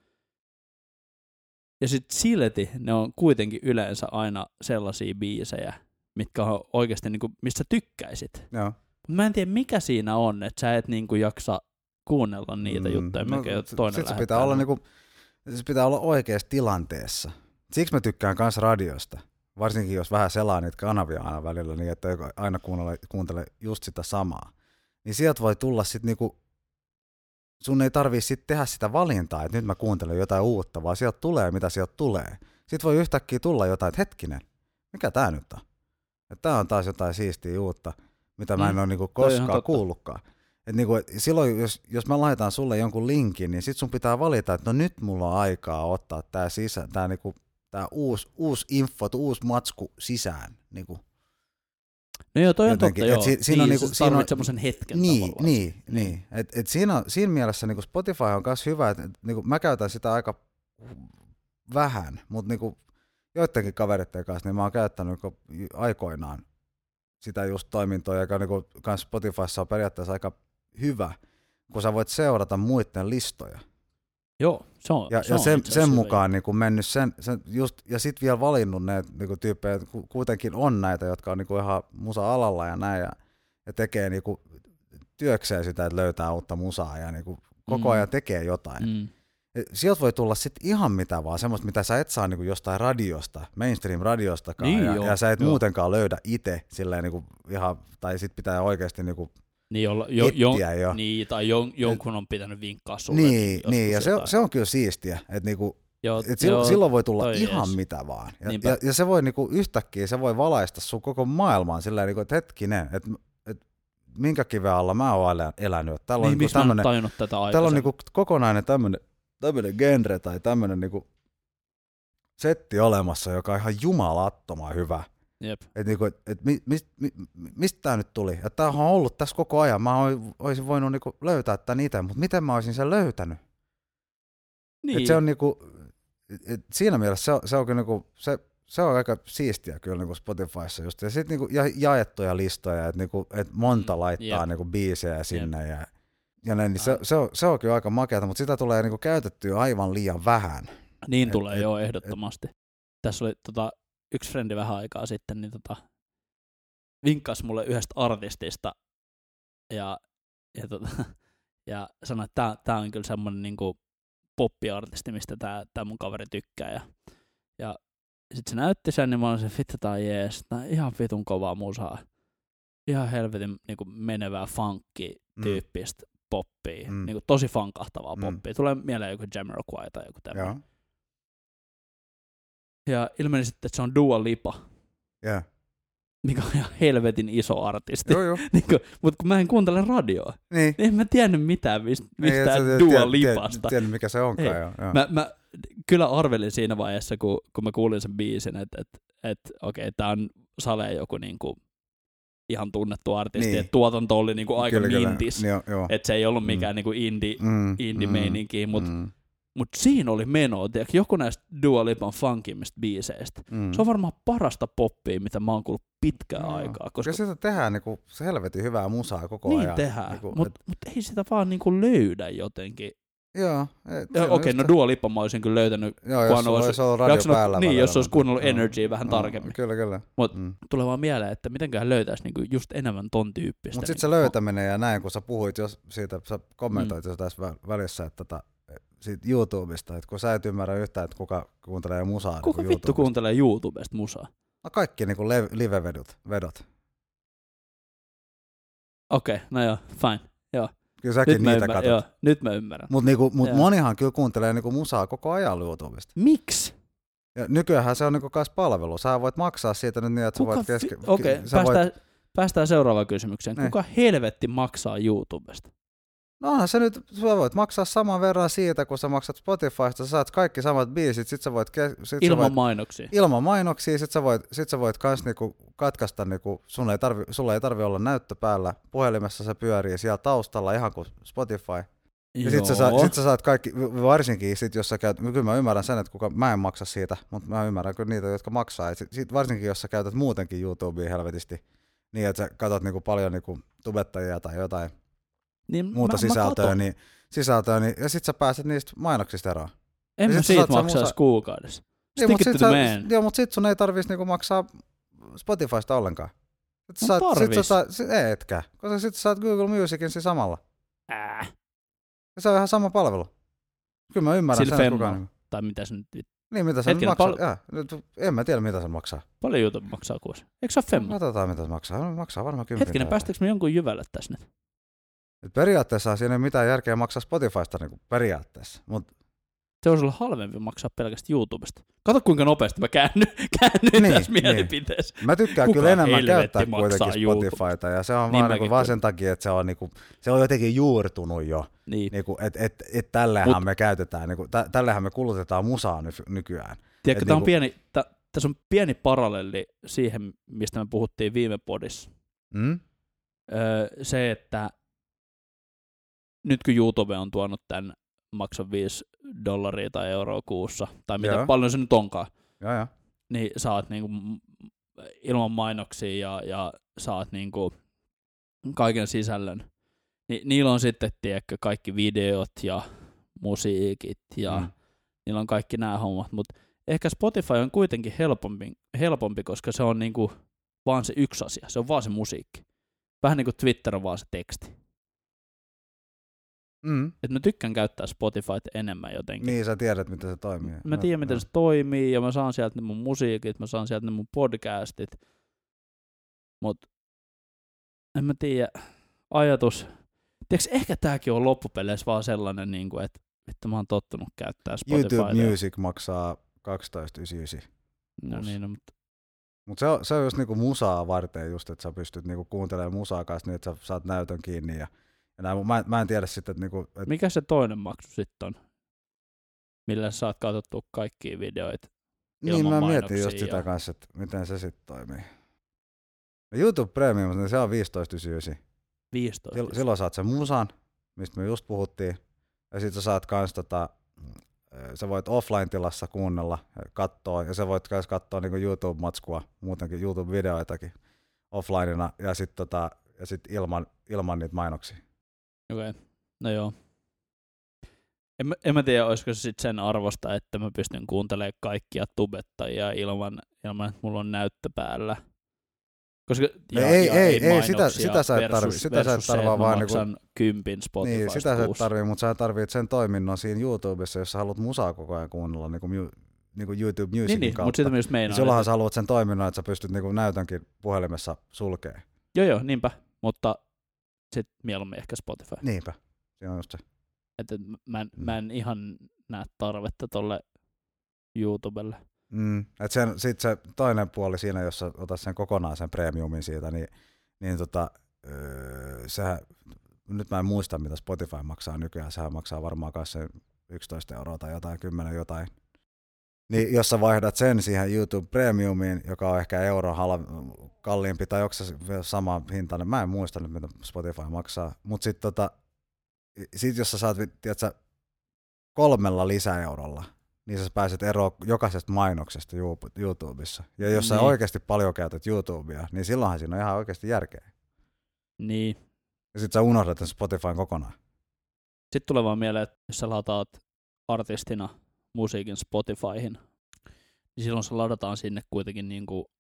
Ja sitten silti ne on kuitenkin yleensä aina sellaisia biisejä, mitkä on oikeasti niinku, mistä tykkäisit. Joo. Mä en tiedä mikä siinä on, että sä et niinku jaksa kuunnella niitä mm. juttuja, mikä no, toinen sit se pitää olla niinku, se pitää olla oikeassa tilanteessa. Siksi mä tykkään myös radiosta. Varsinkin jos vähän selaa niitä kanavia aina välillä, niin että aina kuuntele, kuuntele just sitä samaa. Niin sieltä voi tulla sitten niinku, sun ei tarvii sit tehdä sitä valintaa, että nyt mä kuuntelen jotain uutta, vaan sieltä tulee mitä sieltä tulee. Sitten voi yhtäkkiä tulla jotain, että hetkinen, mikä tää nyt on? Että tää on taas jotain siistiä uutta, mitä mä en Mm, ole niinku koskaan kuullutkaan. Et niinku, et silloin, jos, jos mä laitan sulle jonkun linkin, niin sit sun pitää valita, että no nyt mulla on aikaa ottaa tää, sisä, tää, niinku, tää uusi, uusi info, uusi matsku sisään. Niinku. No joo, toi on jotenkin, totta, et joo. si- siinä on niin, niinku- sä siinä on- semmoisen hetken Niin, tavallaan. niin, niin. Et, et siinä, on, siinä mielessä niinku Spotify on myös hyvä, että niinku mä käytän sitä aika vähän, mutta niinku joidenkin kaveritten kanssa, niin mä oon käyttänyt niinku aikoinaan sitä just toimintoa, joka niinku kans Spotifyssa on periaatteessa aika hyvä, kun sä voit seurata muiden listoja. Joo, se on. Ja, se ja on sen, asiassa sen mukaan niin kuin mennyt sen, sen just, ja sitten vielä valinnut ne niin tyyppejä, että ku- kuitenkin on näitä, jotka on niin kuin ihan musa-alalla ja näin, ja, ja tekee niin kuin työkseen sitä, että löytää uutta musaa ja niin kuin koko Mm. ajan tekee jotain. Mm. Mm. Sieltä voi tulla sitten ihan mitä vaan, semmoista, mitä sä et saa niin kuin jostain radiosta, mainstream-radiostakaan, Niin ja, joo, ja sä et joo. muutenkaan löydä itse silleen niin kuin ihan, tai sit pitää oikeasti niin kuin Niin, jolla, jo, jo, jo. niin, tai jon, jonkun on pitänyt vinkkaa sulle. Niin, niin ja se, jotain. se on kyllä siistiä, että niinku, joo, et silloin, joo, silloin voi tulla ihan jees. mitä vaan. Ja, Niinpä. ja, ja se voi niinku yhtäkkiä, se voi valaista sun koko maailmaan sillä niinku, että hetkinen, että et, minkä kiven alla mä oon elä- elänyt. Täällä on, Niin, niinku mä en tämmönen, tätä täällä on niinku kokonainen tämmönen, tämmönen genre tai tämmönen niinku setti olemassa, joka on ihan jumalattoman hyvä. Jep. Että niinku, et, et mi, mi, mi, mistä tämä nyt tuli? Että tämähän on ollut tässä koko ajan. Mä olisin voinut niinku löytää tämän itse, mutta miten mä olisin sen löytänyt? Niin, Et se on niinku, et siinä mielessä se on, se on kyllä niinku, se, se on aika siistiä kyllä niinku Spotifyssa just. Ja sitten niinku ja, jaettuja listoja, että niinku, et monta Mm, laittaa jep. niinku biisejä sinne ja, ja näin, niin se, se, on, se on kyllä aika makeata, mutta sitä tulee niinku käytettyä aivan liian vähän. niin et- tulee et- joo ehdottomasti. Tässä oli tota, yksi frendi vähän aikaa sitten, niin tota, vinkkasi mulle yhdestä artistista ja, ja, tota, ja sanoi, että tää on kyllä semmoinen niinku poppiartisti, mistä tää mun kaveri tykkää. Ja, ja sitten se näytti sen, niin mä olin se, vittu on jees, tää on ihan vitun kovaa musaa. Ihan helvetin niinku menevää funkki-tyyppistä poppia, Mm. niinku tosi funkahtavaa Mm. poppia. Tulee mieleen joku Jamiroquai tai joku tämmöinen. Ja ilmeni sitten, että se on Dua Lipa, Yeah. mikä on ihan helvetin iso artisti. Joo, joo. Mutta kun mä en kuuntele radioa, Niin. niin en mä tiennyt mitään mistä, Ei, mistään sä Dua tiedä- Lipasta. tiedä- mikä se onkaan. Ei. Joo, joo. Mä, mä kyllä arvelin siinä vaiheessa, kun, kun mä kuulin sen biisin, että et, et, okei, tää on Sale joku niinku ihan tunnettu artisti, Niin. että tuotanto oli niinku aika Kyllä, mintis. Joo, joo. Että se ei ollut Mm. mikään niinku indie, Mm, indie-meininkiä, mutta mm, mut siinä oli menoa. Tiedätkö, joku näistä Dua Lipan funkimmista biiseistä. mm. Se on varmaan parasta poppia, mitä mä oon kuullut pitkään Joo. aikaa. Koska sitä tehdään niinku, helvetin hyvää musaa koko niin ajan. tehdään, Niinku, mutta et- mut ei sitä vaan niinku löydä jotenkin. Joo. et Ja Okei, just no Dua Lipa mä olisin kyllä löytänyt, Joo, jos olisi- olisi ollut radio jaksanut- päällä. niin, välillä, jos olisi kuunnellut Joo. Energyä vähän Joo, tarkemmin. Kyllä, kyllä. Mut Mm. tulee vaan mieleen, että mitenköhän löytäisi niinku just enemmän ton tyyppistä. Mutta sitten niinku- se löytäminen ja näin, kun sä puhuit jos siitä, sä kommentoit Mm. jo tässä vä- välissä, että tota, siitä YouTubesta, että kun sä et ymmärrä yhtään, että kuka kuuntelee musaa Kuka niin vittu kuuntelee YouTubesta musaa? No kaikki niin kuin live-vedot. Vedot. Okei, no joo, fine. Kyllä säkin Nyt niitä joo, katsot. nyt mä ymmärrän. Mutta niinku, mut Joo. monihan kyllä kuuntelee niinku musaa koko ajan YouTubesta. Miksi? Ja nykyään se on niinku kas palvelu. Sä voit maksaa siitä nyt niin, että sä Kuka voit vi- keske... Okei, sä voit... päästään, päästään seuraavaan kysymykseen. Niin. Kuka helvetti maksaa YouTubesta? No onhan se nyt, sä voit maksaa saman verran siitä, kun sä maksat Spotifysta, sä saat kaikki samat biisit, sit sä voit... Ke... Sit sä Ilman voit... mainoksia. ilman mainoksia, sit sä voit, sit sä voit kans niinku katkaista, niinku, sun ei tarvi, sulla ei tarvi olla näyttö päällä, puhelimessa se pyörii siellä taustalla ihan kuin Spotify. Ja sit sä, saat, sit sä saat kaikki, varsinkin sit jos sä käyt, kyllä mä ymmärrän sen, että kuka, mä en maksa siitä, mutta mä ymmärrän kyllä niitä, jotka maksaa. Et sit, sit varsinkin jos sä käytät muutenkin YouTubea helvetisti, niin että sä katsot niinku paljon niinku tubettajia tai jotain niin muuta mä, sisältöä, mä niin, sisältöä, niin, ja sit sä pääset niistä mainoksista eroon. En ja mä sit siitä maksaisi musa- kuukaudessa. Niin, Stick mut it to sit the sä, man. joo, mutta sit sun ei tarvitsisi niinku maksaa Spotifysta ollenkaan. Sit Mut saat, sit sä tarvis. saat, sit, ei etkä, koska sit sä saat Google Musicin siinä samalla. Äh. Ja se on ihan sama palvelu. Kyllä mä ymmärrän Sillä sen, kukaan... Niin, Tai mitä se nyt, niin mitä se Hetkinen, maksaa? pal- Jaa, nyt, en mä tiedä mitä se maksaa. paljon YouTube maksaa kuussa? Eikö se ole femma? Katsotaan mitä se maksaa. Maksaa varmaan kymmenen. Hetkinen, päästäkö me jonkun jyvälle tässä nyt? Et periaatteessa siinä ei mitään järkeä maksaa Spotifysta niin periaatteessa. Mut, Se olisi olla halvempi maksaa pelkästään YouTubesta. Kato kuinka nopeasti mä käännyn, käännyin Niin, niin, tässä niin. mielipiteessä. mä tykkään Kuka kyllä enemmän käyttää kuitenkin Spotifyta. Ja se on Niin vaan, mäkin niinku, vaan sen takia, että se on, niinku, se on jotenkin juurtunut jo. Niin. Niinku, et, et, et tällähän Mut- me käytetään, niinku, tä, tällähän me kulutetaan musaa ny, nykyään. Tiedätkö, tää on niinku- pieni, tä, tässä on pieni paralleli siihen, mistä me puhuttiin viime podissa. Mm? Öö, se, että nyt kun YouTube on tuonut tämän maksan 5 dollaria tai euroa kuussa, tai mitä paljon se nyt onkaan, Joo, joo. niin saat niinku ilman mainoksia ja, ja saat niinku kaiken sisällön. Ni, niillä on sitten, tiedätkö, kaikki videot ja musiikit ja Mm. niillä on kaikki nämä hommat, mutta ehkä Spotify on kuitenkin helpompi, helpompi, koska se on niinku vaan se yksi asia, se on vaan se musiikki. Vähän niin kuin Twitter on vaan se teksti. Mm. Et mä tykkään käyttää Spotifyta enemmän jotenkin. Niin, sä tiedät, miten se toimii. Mä tiedän, miten se toimii, ja mä saan sieltä ne mun musiikit, mä saan sieltä ne mun podcastit. Mut en mä tiedä, ajatus. Tiedätkö, ehkä tämäkin on loppupeleissä vaan sellainen, niin kuin, että, että mä oon tottunut käyttää Spotifyta. YouTube Music maksaa 12,99. No niin, no, mutta Mutta se on, se on just niinku musaa varten just, että sä pystyt niinku kuuntelemaan musaa kanssa niin, että sä saat näytön kiinni. Ja, Mut Mä, mä en tiedä sitten, että niinku, et, mikä se toinen maksu sitten on? Millä sä saat katsottua kaikkia videoita. niin mä mietin just sitä ja- kanssa, että miten se sitten toimii. No YouTube Premium, niin se on 15,99. 15. Sil- silloin saat sen musan, mistä me just puhuttiin. Ja sitten sä saat kans tota, mm, sä voit offline-tilassa kuunnella, katsoa, ja sä voit myös katsoa niinku YouTube-matskua, muutenkin YouTube-videoitakin offlineina, ja sitten tota, ja sit ilman, ilman niitä mainoksia. Okei, okay. no joo. En, mä- en mä tiedä, olisiko se sit sen arvosta, että mä pystyn kuuntelemaan kaikkia tubettajia ilman, ilman että mulla on näyttö päällä. Koska, No ei- ei- ei, sitä- sitä sä et versus- tarvi- sitä sä et mä vaan niinku- kympin Spotifysta niin, sitä sä et tarvii, mutta sä tarvit sen toiminnon siinä YouTubessa, jos sä haluat musaa koko ajan kuunnella, niin kuin, niin kuin YouTube Musicin Niin, niin kautta. mutta sitä mä just niin meinaan. silloinhan että- sä haluat sen toiminnon, että sä pystyt niin kuin näytönkin puhelimessa sulkee. Joo, joo, niinpä. Mutta sitten mieluummin ehkä Spotify. Niinpä, se on just se. Että mä, en, Mm. mä en ihan näe tarvetta tolle YouTubelle. Mm. Et sen, sit se toinen puoli siinä, jos sä otat sen kokonaan sen premiumin siitä, niin, niin tota, öö, sehän, nyt mä en muista mitä Spotify maksaa nykyään, sehän maksaa varmaan kai se 11 euroa tai jotain, 10 jotain. Niin jos sä vaihdat sen siihen YouTube Premiumiin, joka on ehkä euro halv- kalliimpi, tai onko se sama hintainen, mä en muista nyt mitä Spotify maksaa, mutta sitten tota, sit jos sä saat, tiedätkö, kolmella lisäeurolla, niin sä pääset eroon jokaisesta mainoksesta YouTubessa. Ja jos sä Niin. oikeasti paljon käytät YouTubea, niin silloinhan siinä on ihan oikeasti järkeä. Niin. Ja sit sä unohdat sen Spotifyn kokonaan. Sitten tulee vaan mieleen, että jos sä lataat artistina musiikin Spotifyhin, niin silloin se ladataan sinne kuitenkin niinku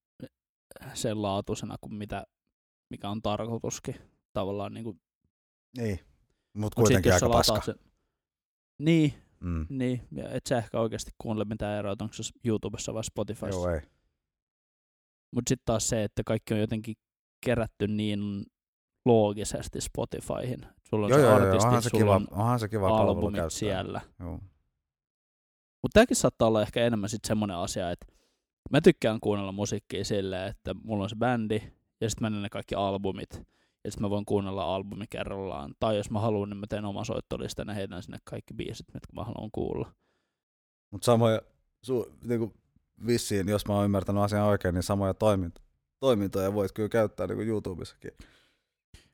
sen laatuisena kuin mitä, mikä on tarkoituskin. Tavallaan Niin. Mut mut sit kuitenkin jos aika sä paska. sen, niin, Mm. niin, et sä ehkä oikeasti kuuntele mitään eroa, onko se YouTubessa vai Spotifyssa. Joo, ei. Mutta sitten taas se, että kaikki on jotenkin kerätty niin loogisesti Spotifyhin. Sulla on Joo, se joo, joo, artisti, onhan se kiva, on onhan se kiva albumit siellä. Joo. Mutta tämäkin saattaa olla ehkä enemmän sitten semmoinen asia, että mä tykkään kuunnella musiikkia silleen, että mulla on se bändi ja sitten mä ne kaikki albumit ja sitten mä voin kuunnella albumi kerrallaan. Tai jos mä haluan, niin mä teen oman soittolistan ja heitän sinne kaikki biisit, mitkä mä haluan kuulla. Mutta samoja, su, niinku vissiin, jos mä oon ymmärtänyt asian oikein, niin samoja toimintoja, toimintoja voit kyllä käyttää niinku YouTubessakin.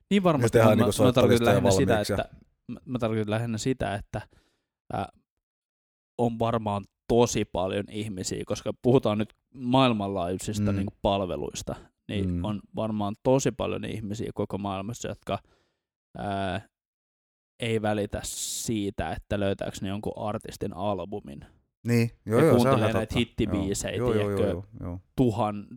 Niin varmasti, tehdään mä, niinku mä, tarkoitan soittolistoja lähinnä sitä, että, mä, mä tarkoitan lähinnä sitä, että ää, on varmaan tosi paljon ihmisiä, koska puhutaan nyt maailmanlaajuisista Mm. niin palveluista, niin Mm. on varmaan tosi paljon ihmisiä koko maailmassa, jotka ää, ei välitä siitä, että löytääkö ne jonkun artistin albumin. Niin, joo, Ja joo, se on kuuntelee näitä hittibiisejä, joo, joo, joo, joo, joo, Tuhan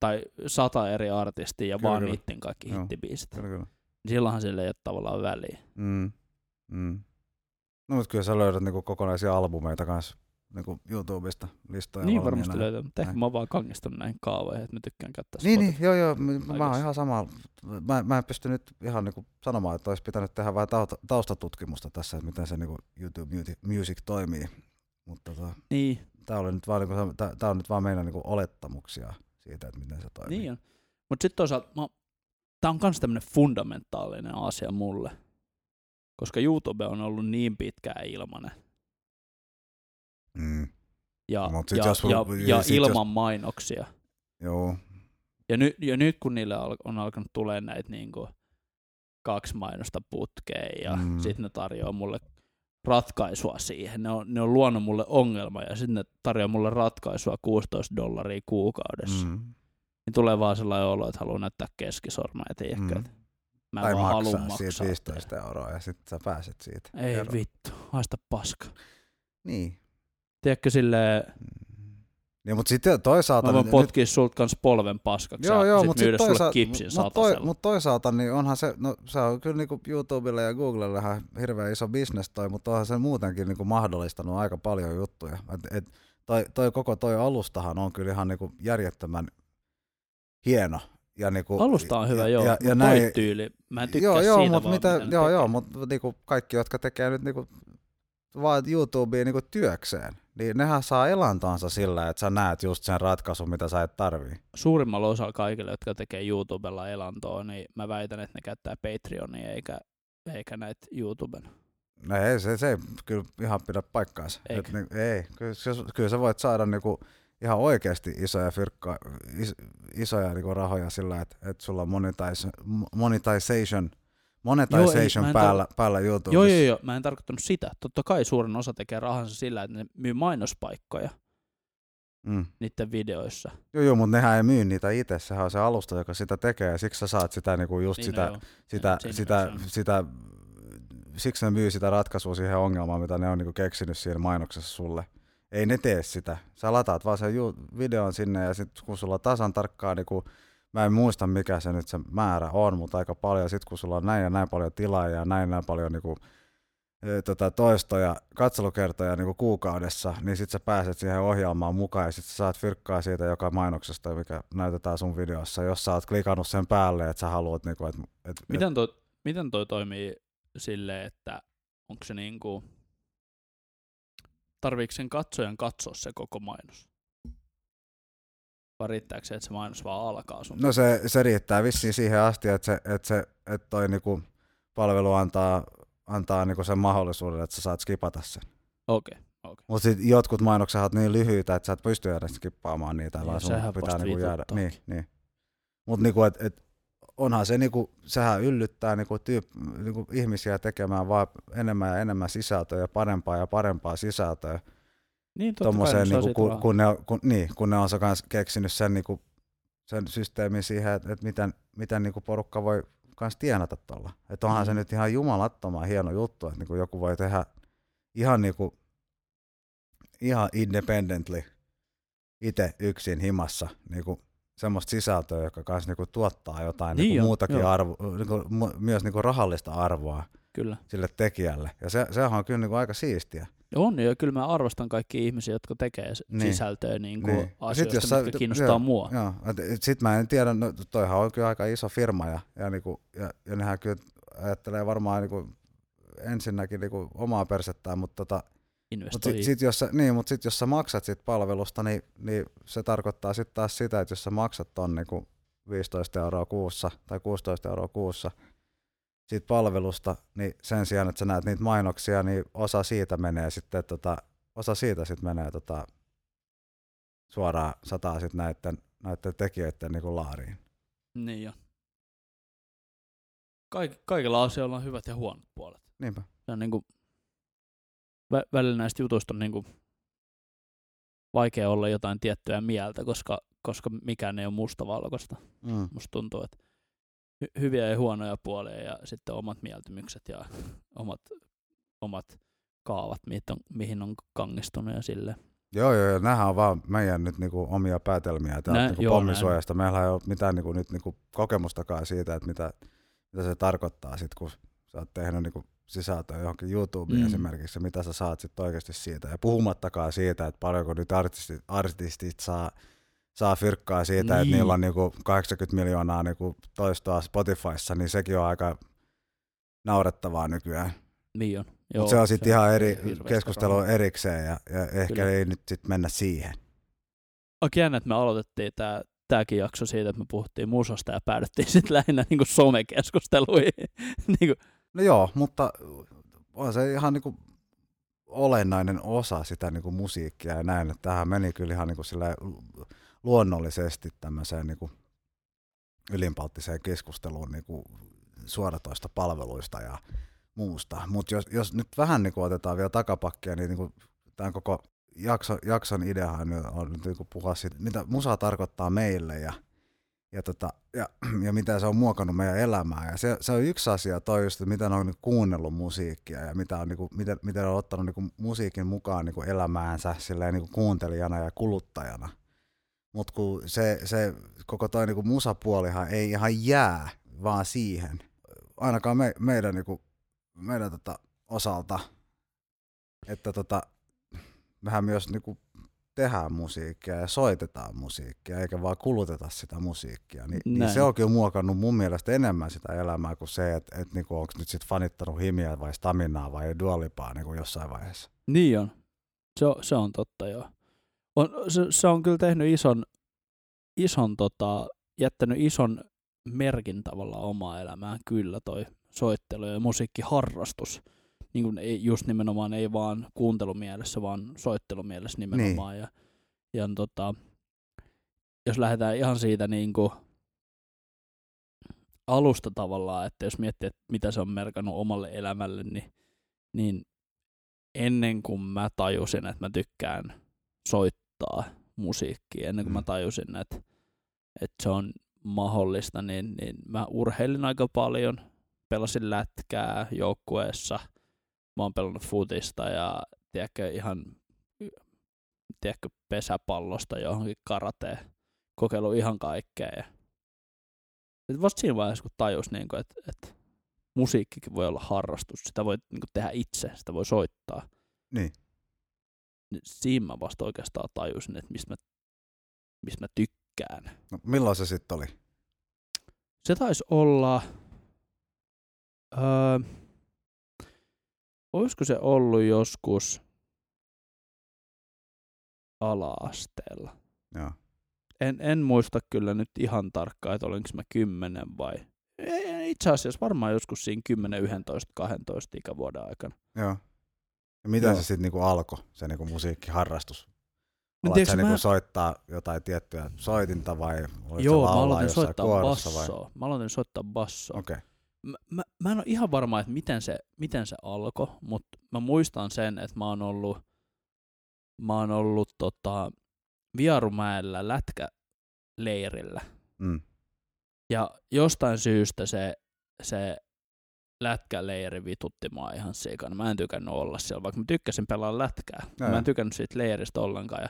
tai sata eri artistia ja Kyllä, vaan kyllä. niiden kaikki Joo. hittibiisit. kyllä, kyllä. Silloinhan sillä ei ole tavallaan väliä. Mm. Mm. No mutta kyllä sä löydät niinku kokonaisia albumeita kanssa niinku YouTubesta listoja Niin valmiina. varmasti löytyy, mutta ehkä mä oon vaan kangistunut näihin kaavoihin, että mä tykkään käyttää Niin, niin, joo, joo. Mä, mä oon ihan sama. Mä, mä en pysty nyt ihan niinku sanomaan, että olisi pitänyt tehdä vähän tausta, taustatutkimusta tässä, että miten se niinku YouTube Music, toimii. Mutta tota, Niin, tää, oli nyt vaan, niinku, tää, tää on nyt vaan meidän niinku olettamuksia siitä, että miten se toimii. niin on. Mutta sitten toisaalta mä, tää on myös tämmönen fundamentaalinen asia mulle. Koska YouTube on ollut niin pitkään ilmanen. Mm, Ja, Mut sit ja, jos- ja, ja ja ilman jos- mainoksia. joo. Ja, ny, ja nyt kun niille on alkanut tulee näitä niinku kaksi mainosta putkeen ja Mm. sitten ne tarjoaa mulle ratkaisua siihen. Ne on, ne on luonut mulle ongelma ja sitten ne tarjoaa mulle ratkaisua 16 dollaria kuukaudessa. Mm. Niin tulee vaan sellainen olo, että haluaa näyttää keskisormaa ja tiedätkö, Mm. Mä Tai vaan haluan maksaa siitä 15 euroa ja sitten sä pääset siitä. Ei eroon. vittu, haista paska. Niin. Tiedätkö silleen, Mm. Niin, mutta sitten toisaalta... mä voin nyt- potkia sulta kans polven paskaksi Joo, ja joo, sit mutta myydä sitten sulle toisaalta, kipsin mut toi, mut toisaalta niin onhan se, no se on kyllä niinku YouTubelle ja Googlelle ihan hirveän iso bisnes toi, mutta onhan se muutenkin niinku mahdollistanut aika paljon juttuja. Et, et, toi, toi koko toi alustahan on kyllä ihan niinku järjettömän hieno ja niinku, Alusta on hyvä, ja, joo, ja, ja näin, tyyli. Mä en tykkää joo, joo, siitä mut vaan, mitä, mitä joo, joo, mutta niinku kaikki, jotka tekee nyt niinku vaan YouTubea niinku työkseen, niin nehän saa elantonsa sillä, että sä näet just sen ratkaisun, mitä sä et tarvii. Suurimmalla osalla kaikille, jotka tekee YouTubella elantoa, niin mä väitän, että ne käyttää Patreonia eikä, eikä näitä YouTuben. No ei, se, se ei kyllä ihan pidä paikkaansa. Eikä? Et, niin, ei, kyllä, kyllä sä voit saada niinku ihan oikeasti isoja, fyrkka, is, isoja niinku rahoja sillä, että et sulla on monetization, monetization, monetization mä en päällä, päällä YouTubessa. Joo, joo, joo, mä en tarkoittanut sitä. Totta kai suurin osa tekee rahansa sillä, että ne myy mainospaikkoja Mm. niiden videoissa. Joo, joo, mutta nehän ei myy niitä itse, sehän on se alusta, joka sitä tekee, ja siksi sä saat sitä niinku just Niin, sitä, no joo. sitä, Siinä sitä, on. sitä, siksi ne myy sitä ratkaisua siihen ongelmaan, mitä ne on niinku keksinyt siinä mainoksessa sulle. Ei ne tee sitä. Sä lataat vaan sen videon sinne ja sitten kun sulla on tasan tarkkaan, niinku, mä en muista mikä se nyt se määrä on, mutta aika paljon. Sitten kun sulla on näin ja näin paljon tilaajia ja näin ja näin paljon niinku, e, tota, toistoja, katselukertoja niinku kuukaudessa, niin sitten sä pääset siihen ohjelmaan mukaan ja sitten sä saat fyrkkaa siitä joka mainoksesta, mikä näytetään sun videossa, jos sä oot klikannut sen päälle, että sä haluat, niinku, että et, et, Miten toi, miten toi toimii silleen, että onko se niinku, tarviiko sen katsojan katsoa se koko mainos? Vai riittääkö se, että se mainos vaan alkaa sun? No se, se riittää vissiin siihen asti, että, se, että, se, että toi niinku palvelu antaa, antaa niinku sen mahdollisuuden, että sä saat skipata sen. Okei, okay, okei. Mutta sitten jotkut mainokset ovat niin lyhyitä, että sä et pysty edes skippaamaan niitä, Niin, vaan sun sehän pitää niinku jäädä. Niin, niin. Mutta niinku, et, et, onhan se, niinku, sehän yllyttää niinku, tyyp, niinku, ihmisiä tekemään vaan enemmän ja enemmän sisältöä ja parempaa ja parempaa sisältöä. Niin totta kai, saa niinku, kun, kun, ne, on- kun, niin, kun ne on se kans keksinyt sen, niinku, sen systeemin siihen, että et miten, miten niinku porukka voi kans tienata tuolla. Että onhan se Mm. nyt ihan jumalattoman hieno juttu, että niinku joku voi tehdä ihan, niinku, ihan independently itse yksin himassa niinku, semmoista sisältöä, joka kans niinku tuottaa jotain Niin niinku, jo, muutakin joo. arvo, niinku, myös niinku rahallista arvoa Kyllä. sille tekijälle. Ja se, sehän on kyllä niinku aika siistiä. On, ja kyllä mä arvostan kaikkia ihmisiä, jotka tekee Niin. sisältöä niin kuin Niin. asioista, jos sä- mitkä kiinnostaa joo, mua. Joo, sitten mä en tiedä, no toihan on kyllä aika iso firma ja, ja, niinku, ja, ja nehän kyllä ajattelee varmaan niinku ensinnäkin niinku omaa persettään, mutta tota, mut Investoi. sit, sit, jos sä, niin, mut sit, jos sä maksat sit palvelusta, niin, niin se tarkoittaa sitten taas sitä, että jos sä maksat ton niinku 15 euroa kuussa tai 16 euroa kuussa siitä palvelusta, niin sen sijaan, että sä näet niitä mainoksia, niin osa siitä menee sitten, tota, osa siitä sitten menee tota, suoraan sataa sitten näiden, näiden tekijöiden niinku laariin. Niin jo. Kaik, kaikilla asioilla on hyvät ja huonot puolet. Niinpä. Se on niinku, vä, välillä näistä jutuista on niinku vaikea olla jotain tiettyä mieltä, koska, koska mikään ei ole mustavalkoista. Mm. Musta tuntuu, että hy- hyviä ja huonoja puolia ja sitten omat mieltymykset ja omat, omat kaavat, mihin on, mihin on kangistunut ja sille. Joo, joo, joo, nämähän on vaan meidän nyt niinku omia päätelmiä täältä niinku pommisuojasta. Meillä ei ole mitään niinku, nyt niinku kokemustakaan siitä, että mitä, mitä se tarkoittaa sit, kun sä oot tehnyt niinku sisältöä johonkin YouTubeen Mm. esimerkiksi, mitä sä saat sit oikeasti siitä. Ja puhumattakaan siitä, että paljonko nyt artistit, artistit saa, saa fyrkkaa siitä, niin. että Niin. niillä on niinku 80 miljoonaa niinku toistoa Spotifyssa, niin sekin on aika naurettavaa nykyään. Niin on. Mutta se on sitten ihan eri keskustelu rahaa. erikseen ja, ja ehkä Kyllä. ei nyt sitten mennä siihen. Aika jännä, että me aloitettiin tää, tääkin jakso siitä, että me puhuttiin musasta ja päädyttiin sitten lähinnä niinku somekeskusteluihin. niinku, No joo, mutta on se ihan niinku olennainen osa sitä niinku musiikkia ja näin, että tähän meni kyllä ihan niinku silleen luonnollisesti tämmöiseen niinku ylinpalttiseen keskusteluun niinku suoratoista palveluista ja muusta. Mutta jos, jos nyt vähän niinku otetaan vielä takapakkia, niin niinku tämän koko jakso, jakson ideahan on nyt niinku puhua siitä, mitä musa tarkoittaa meille ja ja, tota, ja, ja mitä se on muokannut meidän elämää. Ja se, se on yksi asia toi just, että miten on niinku kuunnellut musiikkia ja mitä on, niinku, miten, miten on ottanut niinku musiikin mukaan niinku elämäänsä silleen, niinku kuuntelijana ja kuluttajana. Mutta kun se, se koko toi niinku musapuolihan ei ihan jää vaan siihen. Ainakaan me, meidän, niinku, meidän tota, osalta. Että tota, mehän myös niinku tehdään musiikkia ja soitetaan musiikkia, eikä vaan kuluteta sitä musiikkia. Ni, niin Näin. se onkin muokannut mun mielestä enemmän sitä elämää kuin se, että et niinku, onko nyt sit fanittanut himiä vai staminaa vai dualipaa niinku jossain vaiheessa. Niin on. Se on, se on totta, joo. On, se, se, on kyllä tehnyt ison, ison tota, jättänyt ison merkin tavallaan omaa elämään kyllä toi soittelu ja musiikkiharrastus. Niin kuin ei, just nimenomaan ei vaan kuuntelumielessä, vaan soittelumielessä nimenomaan. Ja, ja tota, jos lähdetään ihan siitä niin kuin alusta tavallaan, että jos miettii, että mitä se on merkannut omalle elämälle, niin, niin ennen kuin mä tajusin, että mä tykkään soittaa musiikkia, ennen kuin mä Mm. tajusin, että, että se on mahdollista, niin, niin mä urheilin aika paljon, pelasin lätkää joukkueessa, mä oon pelannut futista ja tiedätkö, ihan tiedätkö, pesäpallosta johonkin karateen, kokeillut ihan kaikkea. Ja sit vasta siinä vaiheessa, kun tajus, niin kuin, että, että musiikkikin voi olla harrastus, sitä voi niin kuin, tehdä itse, sitä voi soittaa. Niin. Niin siinä mä vasta oikeastaan tajusin, että mistä mä, mistä mä tykkään. No, milloin se sitten oli? Se taisi olla... Öö, olisiko se ollut joskus ala-asteella? Joo. En, en muista kyllä nyt ihan tarkkaan, että olinko mä 10 vai... Ei, Itse asiassa varmaan joskus siinä 10, 11, 12 ikävuoden aikana. Joo. Ja miten Joo. se sitten niinku alkoi, se niinku musiikkiharrastus? No, Alat tiedätkö, sä niinku mä- soittaa jotain tiettyä soitinta vai olit Joo, mä laulaa aloitin jossain soittaa kuorossa vai? bassoa. Mä aloitin soittaa bassoa. Okei. Okay. Mä, mä, mä en ole ihan varma, että miten se, miten se alkoi, mutta mä muistan sen, että mä oon ollut, mä oon ollut tota, Viarumäellä lätkäleirillä. Mm. Ja jostain syystä se, se lätkäleiri vitutti mua ihan sikana. Mä en tykännyt olla siellä, vaikka mä tykkäsin pelaa lätkää. Joo, mä en tykännyt siitä leiristä ollenkaan. Ja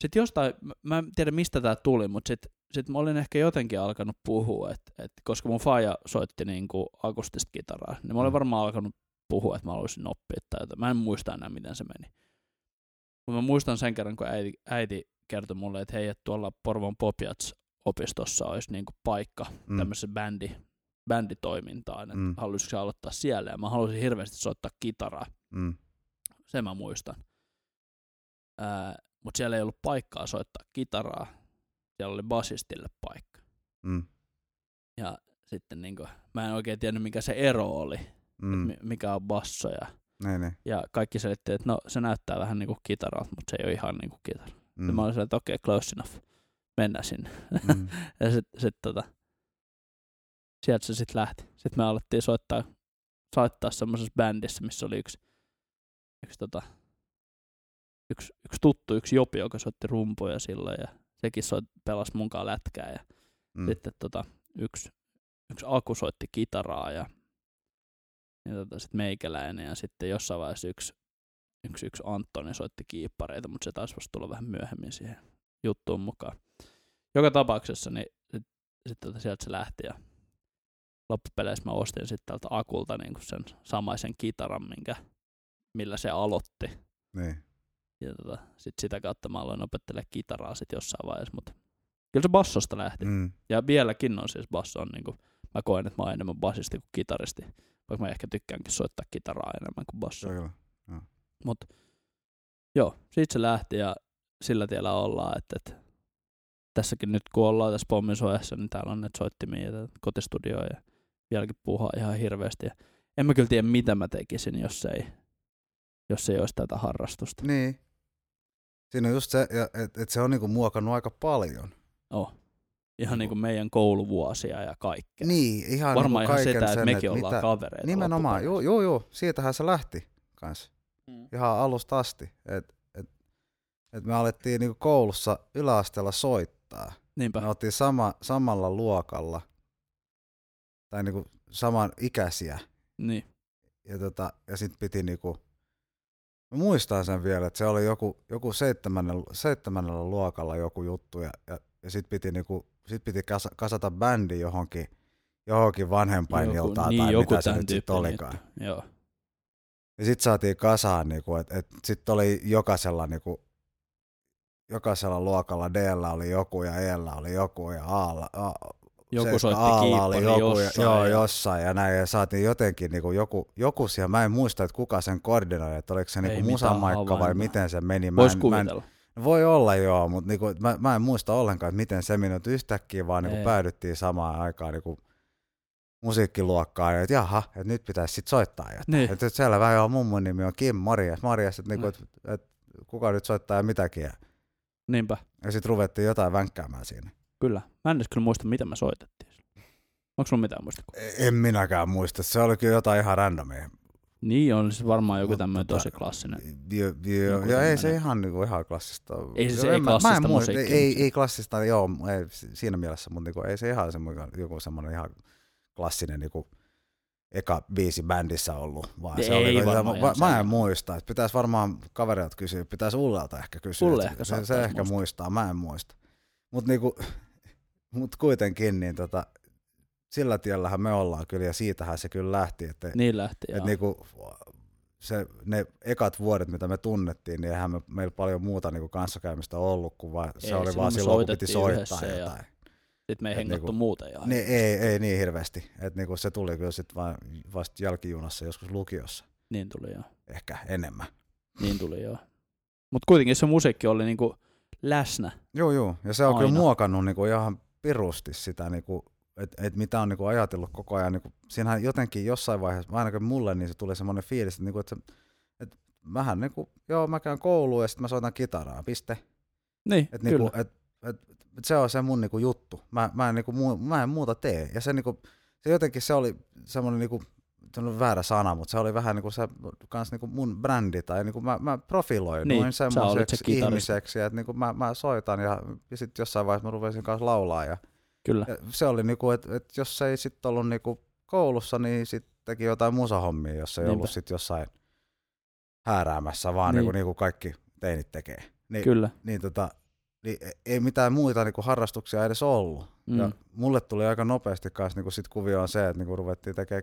sitten jostain, mä- en tiedä mistä tää tuli, mutta sitten sit mä olin ehkä jotenkin alkanut puhua, että et, koska mun faija soitti niinku akustista kitaraa, niin mä olin Mm. varmaan alkanut puhua, että mä haluaisin oppia tai jotain. Mä en muista enää, miten se meni. Mutta mä muistan sen kerran, kun äiti, äiti kertoi mulle, että hei, että tuolla Porvon Popiats opistossa olisi niinku paikka Mm. tämmöisessä bändi, bänditoimintaan, että Mm. haluaisitko aloittaa siellä, ja mä haluaisin hirveästi soittaa kitaraa, Mm. sen mä muistan. Mutta siellä ei ollut paikkaa soittaa kitaraa, siellä oli basistille paikka. Mm. Ja sitten niinku, mä en oikein tiennyt, mikä se ero oli, Mm. mikä on basso, ja, Niin, niin. ja kaikki selitti, että no se näyttää vähän niinku kitaralta, mutta se ei ole ihan niinku kitara. Mm. Ja mä olin sellainen, että okei, okay, close enough, mennään sinne. Mm. Ja sitten sit, tota, sieltä se sitten lähti. Sitten me alettiin soittaa, soittaa semmoisessa bändissä, missä oli yksi, yksi, tota, yksi, yksi tuttu, yksi jopi, joka soitti rumpuja silloin ja sekin soit, pelasi munkaan lätkää ja Mm. sitten tota, yksi, yksi Aku soitti kitaraa ja, ja tota, sitten meikäläinen ja sitten jossain vaiheessa yksi, yksi, yksi Antoni soitti kiippareita, mutta se taisi vasta tulla vähän myöhemmin siihen juttuun mukaan. Joka tapauksessa niin sitten sit, tota, sieltä se lähti ja loppupeleissä mä ostin sitten tältä Akulta niin sen samaisen kitaran, minkä, millä se aloitti. Niin. Ja tota, sit sitä kautta mä aloin opettelemaan kitaraa sitten jossain vaiheessa, mutta kyllä se bassosta lähti. Mm. Ja vieläkin on siis basso on niinku, mä koen, että mä oon enemmän basisti kuin kitaristi, vaikka mä ehkä tykkäänkin soittaa kitaraa enemmän kuin basso. Kyllä. Mut joo, siitä se lähti ja sillä tiellä ollaan, että, että tässäkin nyt kun ollaan tässä pommisuojassa, niin täällä on näitä soittimia ja tätä kotistudioa ja vieläkin puhua ihan hirveästi. Ja en mä kyllä tiedä, mitä mä tekisin, jos ei, jos ei olisi tätä harrastusta. Niin. Siinä on just se, että et se on niinku muokannut aika paljon. Oh. Ihan niin kuin meidän kouluvuosia ja kaikkea. Niin, ihan Varmaan niinku ihan kaiken sitä, että sen, mekin ollaan mitä, kavereita. Nimenomaan, joo, joo, joo, siitähän se lähti kans. Mm. Ihan alusta asti. Et, et, et me alettiin niinku koulussa yläasteella soittaa. Niinpä. Me oltiin sama, samalla luokalla, tai niinku saman ikäisiä. Niin. Ja, tota, ja sitten piti niinku, mä muistan sen vielä, että se oli joku, joku seitsemännellä, seitsemännellä luokalla joku juttu, ja, ja, ja sitten piti, niinku, sit piti kasa, kasata bändi johonkin, johonkin vanhempainiltaan niin, tai joku mitä se nyt sitten olikaan. juttu. Joo. Ja sitten saatiin kasaan, niinku, että et, sitten oli jokaisella niinku, jokaisella luokalla d oli joku ja e oli joku ja A, Joku soitti Aalla oli joku, jossain. ja, joo, ja, jossain ja näin, ja saatiin jotenkin niinku joku, joku siellä, mä en muista, että kuka sen koordinoi, että oliko se mitään musamaikka vai miten se meni. Mä Vois en, mä en, kuvitella. voi olla joo, mutta niinku, mä, mä, en muista ollenkaan, että miten se meni, että yhtäkkiä vaan niinku Ei. päädyttiin samaan aikaan niinku musiikkiluokkaan, ja että jaha, että nyt pitäisi sitten soittaa jotain. Niin. Että selvä, joo, mummon nimi on Kim Marias, Marias että niinku, Niin. et, et, kuka nyt soittaa ja mitäkin. Niinpä, ja sitten ruvettiin jotain vänkkäämään siinä. Kyllä. Mä en edes kyllä muista, mitä me soitettiin. Onko sulla mitään muista? En minäkään muista, se oli kyllä jotain ihan randomia. Niin on siis varmaan joku tämmöinen tota, tosi klassinen. Jo, jo, ja ei se ihan, niinku, ihan klassista. Ei se- se ei mä- mä klassista muista, musiikkia, Ei, ei klassista, joo, ei, si- siinä mielessä, mutta niinku, ei se ihan semmoinen, joku semmoinen ihan klassinen niinku, eka biisi bändissä ollut, vaan se Ei oli, varmaan mä, mä, mä en muista, että pitäisi varmaan kaverilta kysyä, pitäisi Ullelta ehkä kysyä. Ulle ehkä se, se ehkä muistaa. muistaa, mä en muista. Mutta niinku, mut kuitenkin, niin tota, sillä tiellähän me ollaan kyllä, ja siitähän se kyllä lähti, että Niin lähti, et joo. niinku, se, ne ekat vuodet, mitä me tunnettiin, niin eihän me, meillä paljon muuta niinku kanssakäymistä ollut, kun vaan, se Ei, oli vaan silloin, kun piti soittaa ja- jotain. Sitten me ei hengattu niinku- muuten ja Niin, ei, ei niin hirveästi. Et niinku se tuli kyllä sit vaan vasta jälkijunassa joskus lukiossa niin tuli joo. ehkä enemmän. Niin tuli joo. Mutta kuitenkin se musiikki oli niinku läsnä. Joo, joo. Ja se on Aina. kyllä muokannut niinku ihan pirusti sitä, niinku, että et mitä on niinku ajatellut koko ajan. Niinku, siinähän jotenkin jossain vaiheessa, ainakin mulle, niin se tuli semmoinen fiilis, että niinku, et se, et mähän niinku, joo, mä käyn kouluun ja sitten mä soitan kitaraa, piste. Niin, Et kyllä. niinku, et, et, et se on se mun niinku juttu. Mä, mä, en niinku, muu, mä en muuta tee. Ja se, niinku, se jotenkin se oli semmoinen niinku, se on väärä sana, mutta se oli vähän niinku se kans niinku mun brändi tai niinku mä, mä profiloiduin Niin, se semmoiseksi kitaristi. ihmiseksi, että niinku mä, mä, soitan ja, ja sitten jossain vaiheessa mä rupesin kanssa laulaa ja, Kyllä. ja se oli niinku, että et jos se ei sitten ollut niinku koulussa, niin sitten teki jotain musahommia, jos ei Niinpä. ollut sitten jossain hääräämässä, vaan Niin. niin. niinku, niinku kaikki teinit tekee. Niin, Kyllä. niin, tota, niin ei mitään muita niinku harrastuksia edes ollut. Mm. Ja mulle tuli aika nopeasti kanssa niinku sit kuvioon se, että niinku ruvettiin tekemään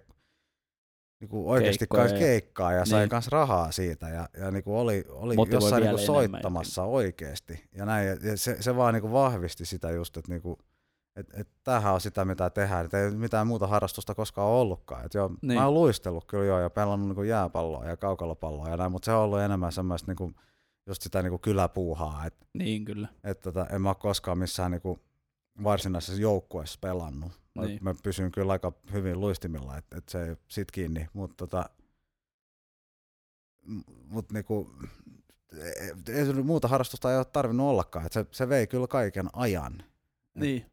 niinku oikeasti kans ja- keikkaa ja sai niin. kans rahaa siitä ja, ja niinku oli, oli Motivoi jossain niinku enemmän soittamassa oikeasti. Ja, näin, ja- se, se vaan niinku vahvisti sitä just, että niinku, et, et tämähän on sitä, mitä tehdään. Et ei mitään muuta harrastusta koskaan ollutkaan. Et joo, Niin. niin. Mä oon luistellut kyllä joo ja pelannut niinku jääpalloa ja kaukalopalloa ja näin, mutta se on ollut enemmän semmoista niinku, just sitä niinku kyläpuuhaa. Et Niin kyllä. että tota, en mä ole koskaan missään niinku varsinaisessa joukkueessa pelannut. Mä, Niin. mä pysyn kyllä aika hyvin luistimilla, että et se ei sit kiinni, mutta tota, mut niinku, ei, ei se nyt muuta harrastusta ei ole tarvinnut ollakaan, että se, se vei kyllä kaiken ajan. Niin.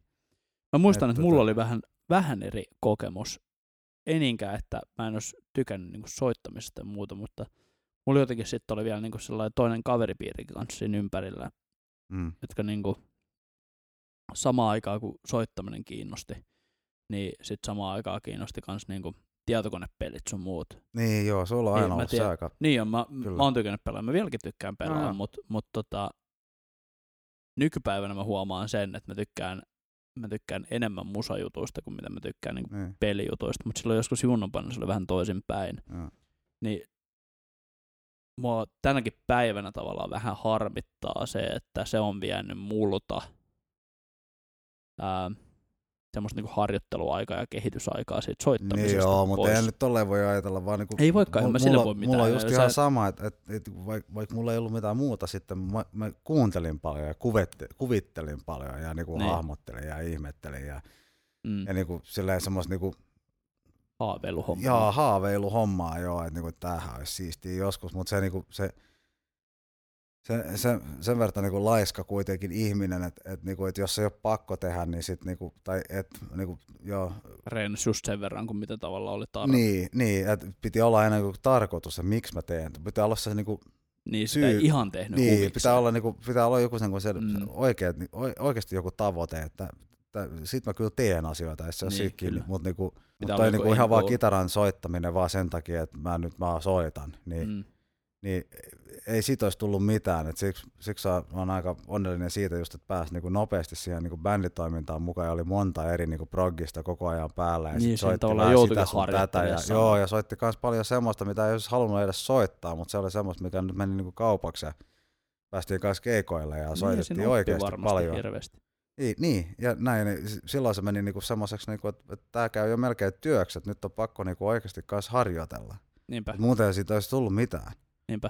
Mä muistan, Et että mulla tota- oli vähän, vähän eri kokemus. Ei niinkään, että mä en olisi tykännyt niinku soittamisesta ja muuta, mutta mulla jotenkin sitten oli vielä niinku sellainen toinen kaveripiiri kanssa siinä ympärillä, Mm. jotka niinku samaan aikaan kun soittaminen kiinnosti, niin sitten samaan aikaan kiinnosti kans niinku tietokonepelit sun muut. Niin joo, sulla on Niin, aina mä ollut se aika. Niin on, mä, Kyllä. mä oon tykännyt pelaa, mä vieläkin tykkään pelaa, joo. mutta mut tota, nykypäivänä mä huomaan sen, että mä tykkään, mä tykkään enemmän musajutuista kuin mitä mä tykkään niin Niin, pelijutuista, mutta silloin joskus junnupana se oli vähän toisinpäin. joo. Niin mua tänäkin päivänä tavallaan vähän harmittaa se, että se on vienyt multa ää, semmoista niinku harjoitteluaikaa ja kehitysaikaa siitä soittamisesta Niin joo, mutta pois. ei nyt tolleen voi ajatella vaan niinku, Ei voikaan, en mä sille mulla, voi mitään. Mulla on just Sä ihan et- sama, että et, et, vaikka vaik mulla ei ollut mitään muuta sitten, mä, mä kuuntelin paljon ja kuvette, kuvittelin paljon ja niinku Niin. hahmottelin ja ihmettelin ja, mm, ja niinku silleen semmoista niinku, haaveiluhomma. jaa, haaveiluhommaa joo, että niinku, tämähän olisi siistiä joskus, mutta se, niinku, se, se, se, sen verran niinku laiska kuitenkin ihminen, että et, niinku, et jos ei ole pakko tehdä, niin sit niinku, tai et, niinku, joo, Reenasi just sen verran kuin mitä tavalla oli tarve. niin, niin että piti olla aina joku tarkoitus, että miksi mä teen. Pitää olla se niinku, niin sitä syy- ei ihan tehnyt niin, huvikseen. pitää olla, niinku, pitää olla joku sen, se, Mm. oikeat, oikeasti joku tavoite, että, että sit mä kyllä teen asioita, jos se on Niin, niin, kyllä. mutta niinku, Pitää mut olla toi joku niinku ihan vaan kitaran soittaminen vaan sen takia, että mä nyt vaan soitan, niin, mm. Niin ei siitä olisi tullut mitään. Et siksi, siksi on aika onnellinen siitä just, että pääsi niinku nopeasti siihen niinku bänditoimintaan mukaan ja oli monta eri niinku proggista koko ajan päällä. Ja Niin, soitti vähän sitä sun tätä. Ja, joo, ja soitti myös paljon semmoista, mitä ei olisi halunnut edes soittaa, mutta se oli semmoista, mikä nyt meni niinku kaupaksi. Ja päästiin kanssa keikoille ja Niin, soitettiin siinä oppi oikeasti paljon. hirveästi. Niin, niin, ja näin, niin silloin se meni niinku semmoiseksi, niinku, että, että tämä käy jo melkein työksi, että nyt on pakko niinku oikeasti kanssa harjoitella. Niinpä, Et muuten ei siitä olisi tullut mitään. Niinpä.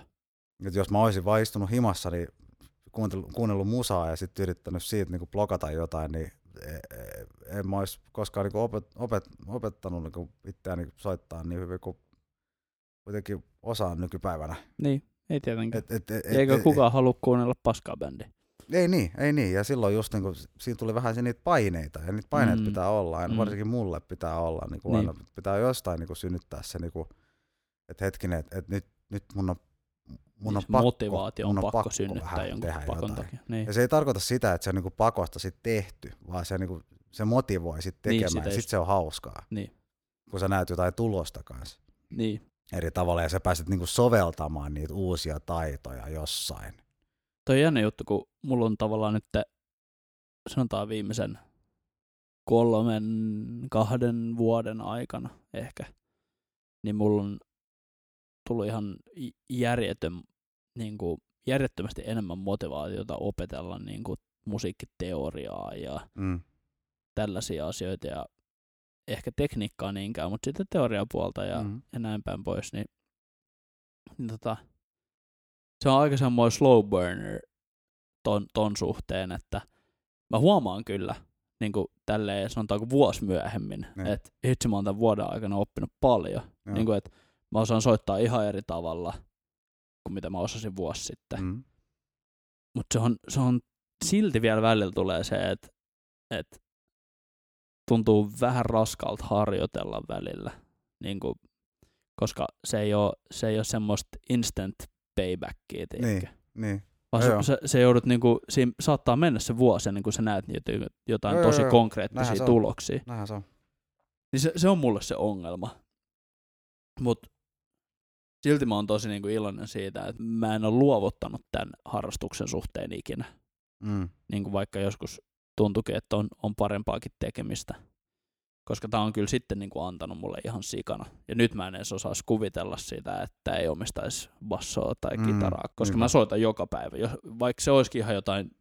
Et jos mä olisin vaan istunut himassa, niin kuunnellut, kuunnellut musaa ja sitten yrittänyt siitä niinku blokata jotain, niin e- e- en mä olisi koskaan niinku opet, opet, opettanut niinku itseäni soittaa niin hyvin kuin kuitenkin osaan nykypäivänä. Niin, ei tietenkään. Et, et, et, Eikö et, kukaan halua kuunnella paskaa bändiä? Ei niin, ei niin. Ja silloin just niinku, siinä tuli vähän niitä paineita, ja niitä paineita Mm. pitää olla, aina, Mm. varsinkin mulle pitää olla, Niin. niin. aina pitää jostain niinku synnyttää se, niinku, että hetkinen, että et nyt, nyt mun on, mun Niin on pakko, motivaatio on mun pakko, pakko synnyttää jonkun tehdä pakon jotain. takia. Niin. Ja se ei tarkoita sitä, että se on niinku pakosta sit tehty, vaan se, niinku, se motivoi sit Niin, tekemään, niin, ja just. sit se on hauskaa, Niin. kun sä näet jotain tulosta kanssa niin. eri tavalla, ja sä pääset niinku soveltamaan niitä uusia taitoja jossain. Toi on jännä juttu, kun mulla on tavallaan nyt sanotaan viimeisen kolmen, kahden vuoden aikana ehkä, niin mulla on tullut ihan järjetön, niin kuin, järjettömästi enemmän motivaatiota opetella niin kuin, musiikkiteoriaa ja Mm. tällaisia asioita ja ehkä tekniikkaa niinkään, mutta sitten teoriapuolta ja, Mm. ja näin päin pois, niin, niin tota, se on aika semmoinen slow burner ton, ton suhteen, että mä huomaan kyllä, niin kuin tälleen sanotaanko vuosi myöhemmin, Niin. että itse mä oon tämän vuoden aikana oppinut paljon, Joo. niin kuin, että mä osaan soittaa ihan eri tavalla kuin mitä mä osasin vuosi sitten, Mm. mutta se on, se on silti vielä välillä tulee se, että, että tuntuu vähän raskalta harjoitella välillä, niin kuin, koska se ei ole, se ei ole semmoista instant paybackia, tiedätkö? Niin. Vaan Joo, se, se, se joudut, niinku, siinä saattaa mennä se vuosi ennen kuin sä näet niitä jotain Joo, tosi joo. konkreettisia Näinhän se on. tuloksia. Näinhän se on. Niin se, se on mulle se ongelma. Mut silti mä oon tosi niinku iloinen siitä, että mä en ole luovuttanut tämän harrastuksen suhteen ikinä. Mm. Niin kuin vaikka joskus tuntuikin, että on, on parempaakin tekemistä. Koska tää on kyllä sitten niinku antanut mulle ihan sikana. Ja nyt mä en edes osaisi kuvitella sitä, että ei omistaisi bassoa tai Mm, kitaraa. Koska niinpä. mä soitan joka päivä. Jos, vaikka se olisikin ihan jotain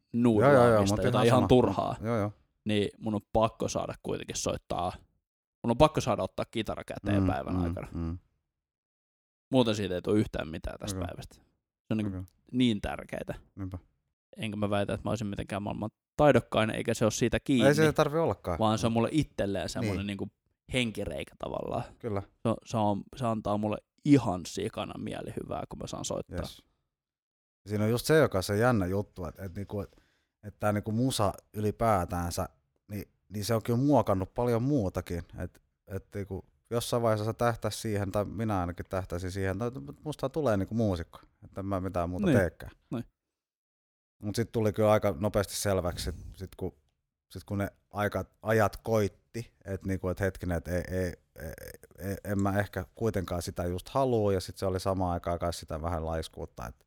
mutta jotain ihan sama. turhaa, Joo, joo. niin mun on pakko saada kuitenkin soittaa. Mun on pakko saada ottaa kitara käteen Mm, päivän mm, aikana. Mm. Muuten siitä ei tule yhtään mitään tästä Okei. päivästä. Se on niin, Okei, niin tärkeää. niinpä. Enkä mä väitä, että mä olisin mitenkään maailman taidokkain, eikä se ole siitä kiinni, Ei se tarvi ollakaan. vaan se on mulle itselleen semmoinen Niin. niin. henkireikä tavallaan. Kyllä. Se, se, on, se antaa mulle ihan sikana mielihyvää, kun mä saan soittaa. Yes. Siinä on just se, joka on se jännä juttu, että, että, niinku, että, että tämä niinku musa ylipäätäänsä, niin, niin se on kyllä muokannut paljon muutakin. Että, että niinku, jossain vaiheessa sä tähtäisi siihen, tai minä ainakin tähtäisin siihen, että musta tulee niinku muusikko, että en mä mitään muuta Niin. teekään. Niin. Mutta sitten tuli kyllä aika nopeasti selväksi, sit, sit kun, sit kun ne aikat, ajat koitti, että niinku, et hetkinen, että ei, ei, ei, en mä ehkä kuitenkaan sitä just halua, ja sitten se oli samaan aikaan kai sitä vähän laiskuutta, että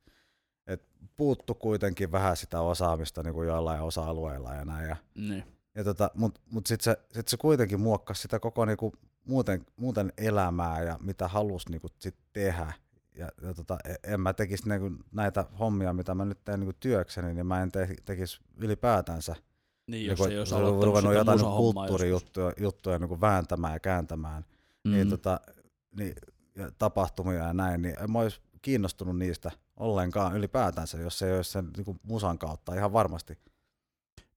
et puuttu kuitenkin vähän sitä osaamista niin kuin joillain osa-alueilla ja näin. Ja, Niin. ja tota, Mutta mut sitten se, sit se kuitenkin muokkasi sitä koko niinku muuten, muuten elämää ja mitä halusi niinku sit tehdä. Ja, ja tota, e- en mä tekisi niinku näitä hommia, mitä mä nyt teen niinku työkseni, niin mä en te, tekisi ylipäätänsä. Niin, jos Niinku, ei olisi ruvennut jotain niinku kulttuurijuttuja juttuja niinku vääntämään ja kääntämään Mm. niin, tota, niin, ja tapahtumia ja näin, niin en mä olisi kiinnostunut niistä ollenkaan ylipäätänsä, jos se ei olisi sen niin musan kautta ihan varmasti.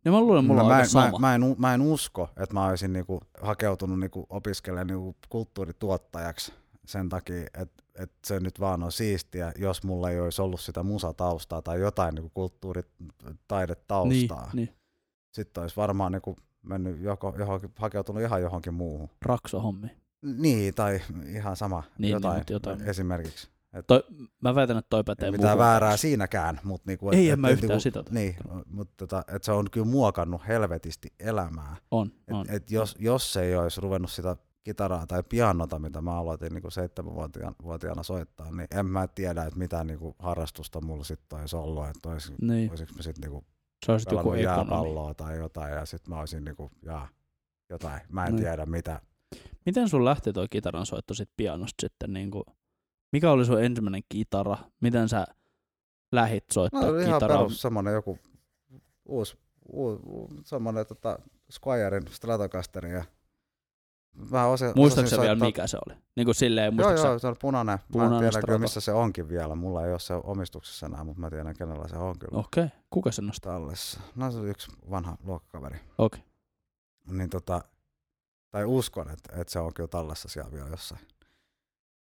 Niin mä luulen, mulla on mä, en, sama. mä, mä, en, mä en usko, että mä olisin niin kuin, hakeutunut niin kuin, opiskelemaan niin kuin, kulttuurituottajaksi sen takia, että, että se nyt vaan on siistiä, jos mulla ei olisi ollut sitä musataustaa tai jotain niin kuin kulttuuritaidetaustaa. niin, niin. Sitten olisi varmaan niin kuin, mennyt joko, johonkin, hakeutunut ihan johonkin muuhun. Raksohommi. Niin, tai ihan sama. Niin, jotain, niin, jotain. esimerkiksi. Toi, mä väitän, että toi pätee Ei mitään muuhun väärää siinäkään, mutta niinku, Ei, en mä yhtään sitä Niin, mutta tota, et se on kyllä muokannut helvetisti elämää. On, Et, on. et jos, jos ei olisi ruvennut sitä kitaraa tai pianota, mitä mä aloitin niin seitsemänvuotiaana soittaa, niin en mä tiedä, että mitä niinku harrastusta mulla sitten olisi ollut, että olisi, Niin, olisiko mä sitten niinku se olisi joku jääpalloa tai jotain, ja sitten mä olisin niinku, jaa, jotain, mä en Niin. tiedä mitä. Miten sun lähti toi kitaran soitto sit pianosta sitten? Niin kuin, mikä oli sun ensimmäinen kitara? Miten sä lähit soittaa No ihan kitaraa? perus semmonen joku uusi, uusi, uusi semmonen tota Squirein Stratocasterin ja vähän osa, Muistatko vielä mikä se oli? Niin kuin silleen, Joo, sä- joo, se on punainen. Mä Punainen en tiedä kyllä, missä se onkin vielä. Mulla ei ole se omistuksessa enää, mutta mä tiedän, kenellä se on kyllä Okei, okay. kuka se nostaa? tallessa. No se on yksi vanha luokkakaveri. Okei. Niin tota, tai uskon, että, että se on kyllä tallessa siellä vielä jossain.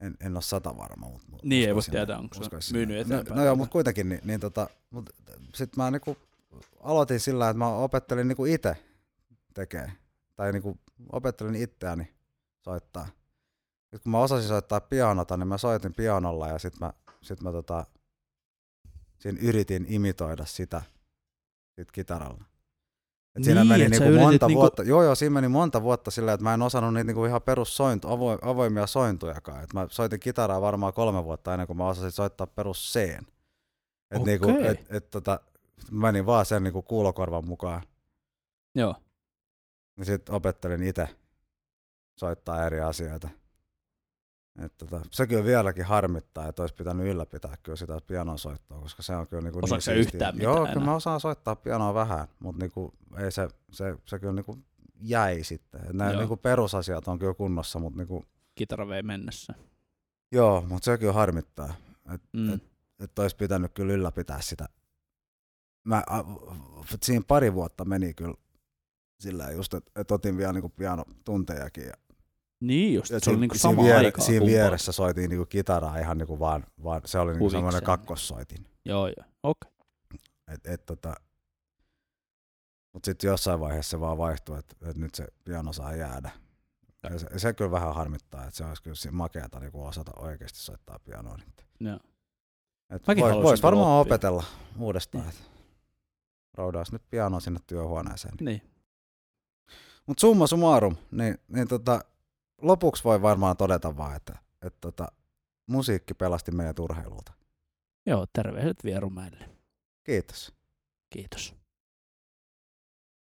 En, en ole sata varma, mutta Niin, ei voi tietää, onko se myynyt eteenpäin. No, no joo, mutta kuitenkin, niin, niin tota, mut sit mä niinku aloitin sillä, että mä opettelin niinku itse tekee. Tai niinku opettelin itseäni soittaa. Sitten kun mä osasin soittaa pianota, niin mä soitin pianolla ja sit mä, sit mä tota, siinä yritin imitoida sitä sit kitaralla. Et siinä Niin, meni et niinku monta niinku- vuotta, joo joo, siinä meni monta vuotta silleen, että mä en osannut niitä niinku ihan perussointu, avo, avoimia sointujakaan. Et mä soitin kitaraa varmaan kolme vuotta ennen kuin mä osasin soittaa perus C. Et niinku, et, et tota, mä menin vaan sen niinku kuulokorvan mukaan. Joo. Ja sitten opettelin itse soittaa eri asioita. Et tota, se kyllä vieläkin harmittaa, että olisi pitänyt ylläpitää kyllä sitä pianon soittoa, koska se on kyllä niinku Osaatko niin siistiä. yhtään Joo, mitään kyllä enää? mä osaan soittaa pianoa vähän, mutta niinku, ei se, se, se kyllä niinku jäi sitten. Et Nämä Joo. niinku perusasiat on kyllä kunnossa, mutta niinku, Kitara vei mennessä. joo, mutta se kyllä harmittaa, että Mm. et, et olisi pitänyt kyllä ylläpitää sitä. Mä, a, siinä pari vuotta meni kyllä sillä just, että et otin vielä niinku pianotuntejakin ja Niin just, se oli siinä- niinku sama viere- aikaa. Siinä vieressä soitiin niinku kitaraa ihan niinku vaan, vaan se oli niinku semmoinen kakkossoitin. Joo, joo. Okei. Et, et tota, mutta sitten jossain vaiheessa se vaan vaihtui, että et nyt se piano saa jäädä. Ja se, se kyllä vähän harmittaa, että se olisi kyllä si- makeata niinku osata oikeasti soittaa pianoa. Joo. Et Mäkin vois, vois varmaan oppia. opetella uudestaan. Et roudaus nyt piano sinne työhuoneeseen. Niin. Mutta summa summarum, niin, niin tota, lopuksi voi varmaan todeta vaan, että et tota, musiikki pelasti meidät urheilulta. Joo, terveiset Vierumäelle. Kiitos. Kiitos.